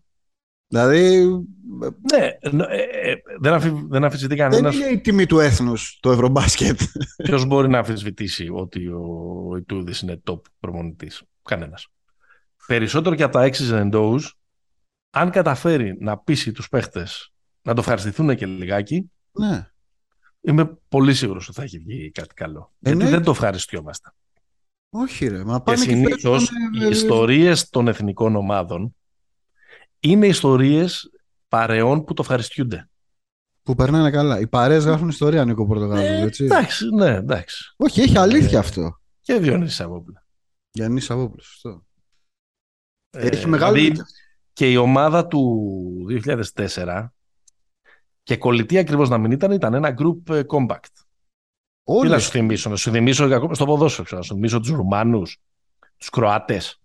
Δηλαδή. Ναι, ε, ε, δεν, αφι, δεν αμφισβητεί κανένας. Δεν είναι η τιμή του έθνους το ευρωμπάσκετ. Ποιος μπορεί να αμφισβητήσει ότι ο, ο Ιτούδης είναι top προμονητή. Κανένας. Περισσότερο και από τα X's and O's, αν καταφέρει να πείσει τους παίχτες να το ευχαριστηθούν και λιγάκι, ναι. είμαι πολύ σίγουρος ότι θα έχει βγει κάτι καλό. Ε, Γιατί ναι. δεν το ευχαριστιόμαστε. Όχι, ρε. Μα πάνε και συνήθω οι ιστορίες των εθνικών ομάδων είναι ιστορίες παρεών που το ευχαριστιούνται. Που περνάνε καλά. Οι παρέες γράφουν ιστορία, Νίκο Πορτογάλου. Ε, έτσι. Εντάξει, ναι, εντάξει. Όχι, έχει αλήθεια ε, αυτό. Και Διονύσης Σαββόπουλος. Γιάννη Σαββόπουλος, σωστό. Ε, έχει μεγάλη. Δηλαδή, και η ομάδα του 2004 και κολλητή ακριβώς να μην ήταν, ήταν ένα group ε, compact. Όλοι. Τι να σου θυμίσω, να σου θυμίσω στο ποδόσφαιρο, να σου θυμίσω τους Ρουμάνους, τους Κροάτες,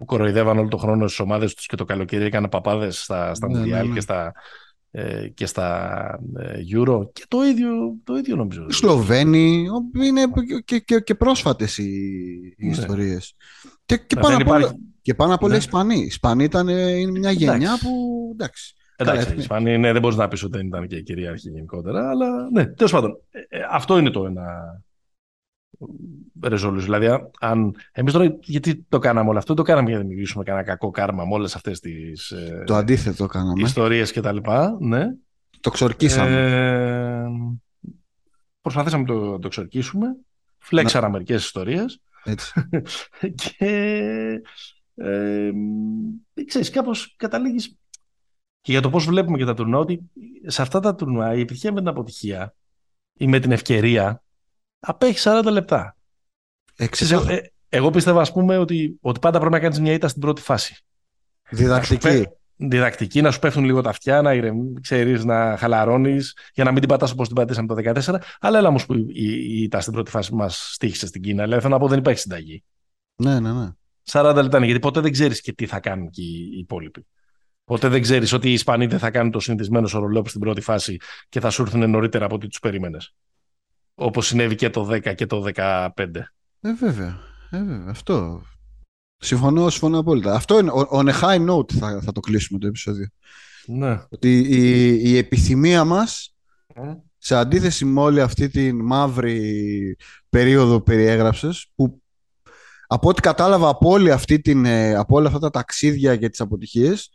που κοροϊδεύαν όλο τον χρόνο στις ομάδες τους και το καλοκαίρι έκαναν παπάδες στα, στα ναι, ναι, ναι. και στα, ε, και στα ε, Euro και το ίδιο, το ίδιο νομίζω. Οι Σλοβαίνοι, είναι και, και, και πρόσφατες οι, οι ναι. ιστορίες. Και, και, πάνω απ' όλα, και πάνω απ' όλα οι Ισπανοί. Οι Ισπανοί ήταν είναι μια γενιά που εντάξει. Εντάξει, οι Ισπανοί ναι, δεν μπορείς να πεις ότι δεν ήταν και η κυρίαρχη γενικότερα, αλλά ναι, τέλος πάντων. Ε, αυτό είναι το ένα resolution. Δηλαδή, αν εμείς τώρα γιατί το κάναμε όλο αυτό, το κάναμε για να δημιουργήσουμε κανένα κακό κάρμα με όλες αυτές τις. Ε, το αντίθετο κάναμε. Ιστορίες κτλ. Ναι. Το ξορκίσαμε. Ε, προσπαθήσαμε να το, το ξορκίσουμε. Φλέξαρα να... μερικές ιστορίες. Έτσι. και. Ε, ξέρεις, κάπως καταλήγεις και για το πώς βλέπουμε και τα τουρνουά ότι σε αυτά τα τουρνουά η επιτυχία με την αποτυχία ή με την ευκαιρία απέχει 40 λεπτά. Ξέρεις, ε, εγώ πίστευα, ας πούμε, ότι, ότι πάντα πρέπει να κάνεις μια ήττα στην πρώτη φάση. Διδακτική. διδακτική, να σου πέφτουν λίγο τα αυτιά, να ξέρεις, να χαλαρώνεις, για να μην την πατάς όπως την πατήσαμε το 2014. Αλλά έλα όμως που η, η, στην πρώτη φάση μας στήχησε στην Κίνα. Δηλαδή θέλω να πω δεν υπάρχει συνταγή. Ναι, ναι, ναι. 40 λεπτά είναι, γιατί ποτέ δεν ξέρεις και τι θα κάνουν και οι υπόλοιποι. Ποτέ δεν ξέρεις ότι οι Ισπανοί δεν θα κάνουν το συνηθισμένο σορολόπ στην πρώτη φάση και θα σου έρθουν νωρίτερα από ό,τι τους περίμενες. Όπως συνέβη και το 10 και το 15. Ε, βέβαια. Ε, βέβαια. Αυτό. Συμφωνώ, συμφωνώ απόλυτα. Αυτό είναι. On a high note θα, θα το κλείσουμε το επεισόδιο. Ναι. Ότι η, η επιθυμία μας σε αντίθεση με όλη αυτή τη μαύρη περίοδο που περιέγραψες που από ό,τι κατάλαβα από, όλη αυτή την, ε, από όλα αυτά τα ταξίδια και τις αποτυχίες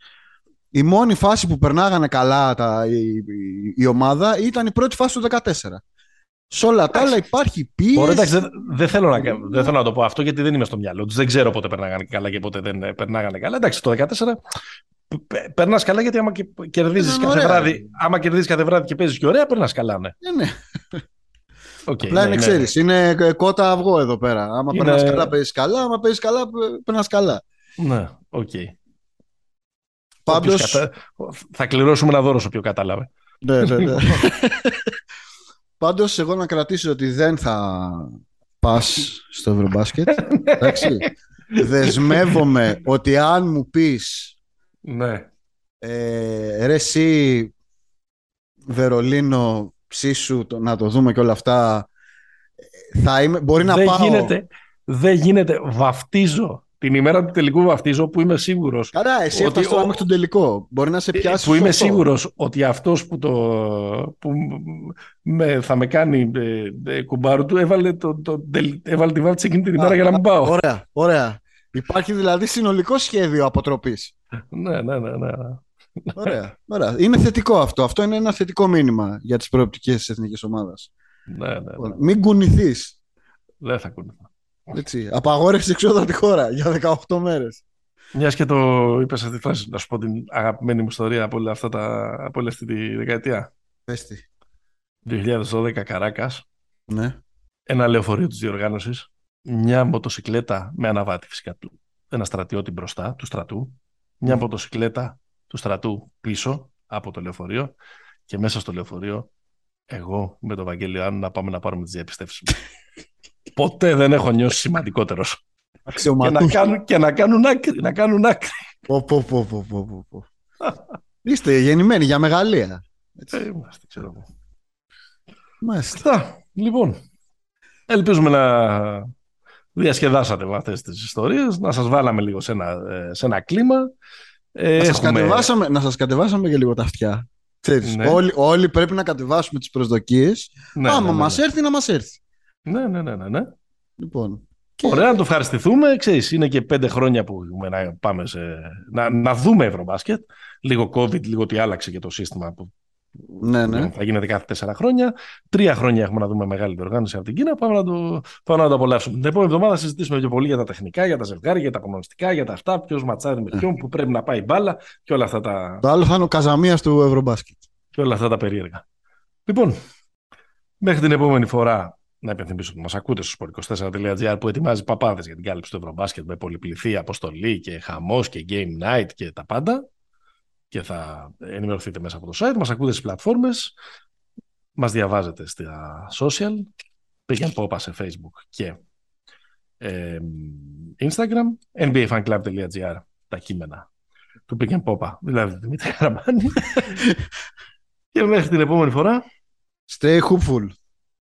η μόνη φάση που περνάγανε καλά τα, η, η, ομάδα ήταν η πρώτη φάση του 14. Σε όλα τα άλλα υπάρχει πίεση. Ωραία, εντάξει, δεν, θέλω να, δεν θέλω να το πω αυτό γιατί δεν είμαι στο μυαλό τους. Δεν ξέρω πότε περνάγανε καλά και πότε δεν περνάγανε καλά. Εντάξει, το 14 περνάς καλά γιατί άμα κερδίζεις κάθε, βράδυ, άμα κερδίζεις κάθε βράδυ και παίζεις και ωραία, περνάς καλά, ναι. ναι. ναι. Okay, Απλά ναι, είναι, ναι. ξέρεις, είναι κότα αυγό εδώ πέρα. Άμα είναι... περνάς καλά, παίζεις καλά. Άμα παίζεις καλά, περνάς καλά. Ναι, ok. Okay. Πάντως... Κατα... Θα κληρώσουμε ένα δώρο όποιο κατάλαβε. Ναι, ναι, ναι. Πάντως, εγώ να κρατήσω ότι δεν θα πας στο Ευρωμπάσκετ. Εντάξει. Δεσμεύομαι ότι αν μου πεις ναι. Ε, ρε εσύ, Βερολίνο, ψήσου, το, να το δούμε και όλα αυτά. Θα είμαι, μπορεί να δεν πάω... Γίνεται, δεν γίνεται. Βαφτίζω. Την ημέρα του τελικού βαφτίζω που είμαι σίγουρος. Καλά, εσύ ότι αυτό μέχρι τον τελικό. Μπορεί να σε ε, πιάσει. Που είμαι σίγουρος ότι αυτός που, το, που με, θα με κάνει ε, ε, κουμπάρου του έβαλε, το, το, έβαλε τη βάφτιση εκείνη την ημέρα για να μην πάω. Ωραία, ωραία. Υπάρχει δηλαδή συνολικό σχέδιο αποτροπής. ναι, ναι, ναι, ναι. Ωραία, ωραία. Είναι θετικό αυτό. Αυτό είναι ένα θετικό μήνυμα για τις προοπτικές της εθνικής ομάδας. Ναι, ναι, ναι. Λοιπόν, μην κουνηθείς. Δεν θα κουνηθώ. Έτσι. Απαγόρευση εξόδου από τη χώρα για 18 μέρες. Μιας και το είπες αυτή τη φράση, να σου πω την αγαπημένη μου ιστορία από, όλα αυτά τα, από όλη αυτή τη δεκαετία. Πες τη. 2012 Καράκας. Ναι. Ένα λεωφορείο της διοργάνωσης. Μια μοτοσυκλέτα με αναβάτη φυσικά του. Ένα στρατιώτη μπροστά του στρατού μια μοτοσυκλέτα του στρατού πίσω από το λεωφορείο και μέσα στο λεωφορείο εγώ με τον Βαγγέλιο να πάμε να πάρουμε τις διαπιστεύσεις μου. Ποτέ δεν έχω νιώσει σημαντικότερος. Και να, κάνουν, και να κάνουν άκρη. Να κάνουν άκρη. Πω, πω, πω, πω, πω, Είστε γεννημένοι για μεγαλεία. Έτσι. Ε, είμαστε, ξέρω εγώ. Μάλιστα. Λοιπόν, ελπίζουμε να διασκεδάσατε με αυτές τις ιστορίες, να σας βάλαμε λίγο σε ένα, ε, σε ένα κλίμα. Ε, να, σας κατεβάσαμε, να σας κατεβάσαμε και λίγο τα αυτιά. Ξέρεις, ναι. όλοι, όλοι πρέπει να κατεβάσουμε τις προσδοκίες. Ναι, Άμα ναι, ναι, μας έρθει, να μας έρθει. Ναι, ναι, ναι, ναι. ναι. Λοιπόν, και... Ωραία, να το ευχαριστηθούμε. Ξέρεις, είναι και πέντε χρόνια που να, πάμε σε... να, να δούμε Ευρωμπάσκετ. Λίγο COVID, λίγο τι άλλαξε και το σύστημα που ναι, ναι. Θα γίνεται κάθε τέσσερα χρόνια. Τρία χρόνια έχουμε να δούμε μεγάλη διοργάνωση από την Κίνα. Πάμε να το, πάμε να το απολαύσουμε. Την επόμενη εβδομάδα θα συζητήσουμε πιο πολύ για τα τεχνικά, για τα ζευγάρια, για τα απομονωστικά, για τα αυτά. Ποιος ματσάρει με ποιον, που πρέπει να πάει μπάλα και όλα αυτά τα. Το άλλο θα είναι ο Καζαμίας του Ευρωμπάσκετ. Και όλα αυτά τα περίεργα. Λοιπόν, μέχρι την επόμενη φορά να υπενθυμίσω ότι μας ακούτε στο sport24.gr που ετοιμάζει παπάδες για την κάλυψη του Ευρωμπάσκετ με πολυπληθή αποστολή και χαμός και game night και τα πάντα και θα ενημερωθείτε μέσα από το site. Μας ακούτε στις πλατφόρμες, μας διαβάζετε στα social, πήγαινε πόπα σε facebook και ε, Instagram, nbafanclub.gr, τα κείμενα του πήγαινε πόπα, δηλαδή Δημήτρη Καραμπάνη. και μέχρι την επόμενη φορά. Stay hopeful.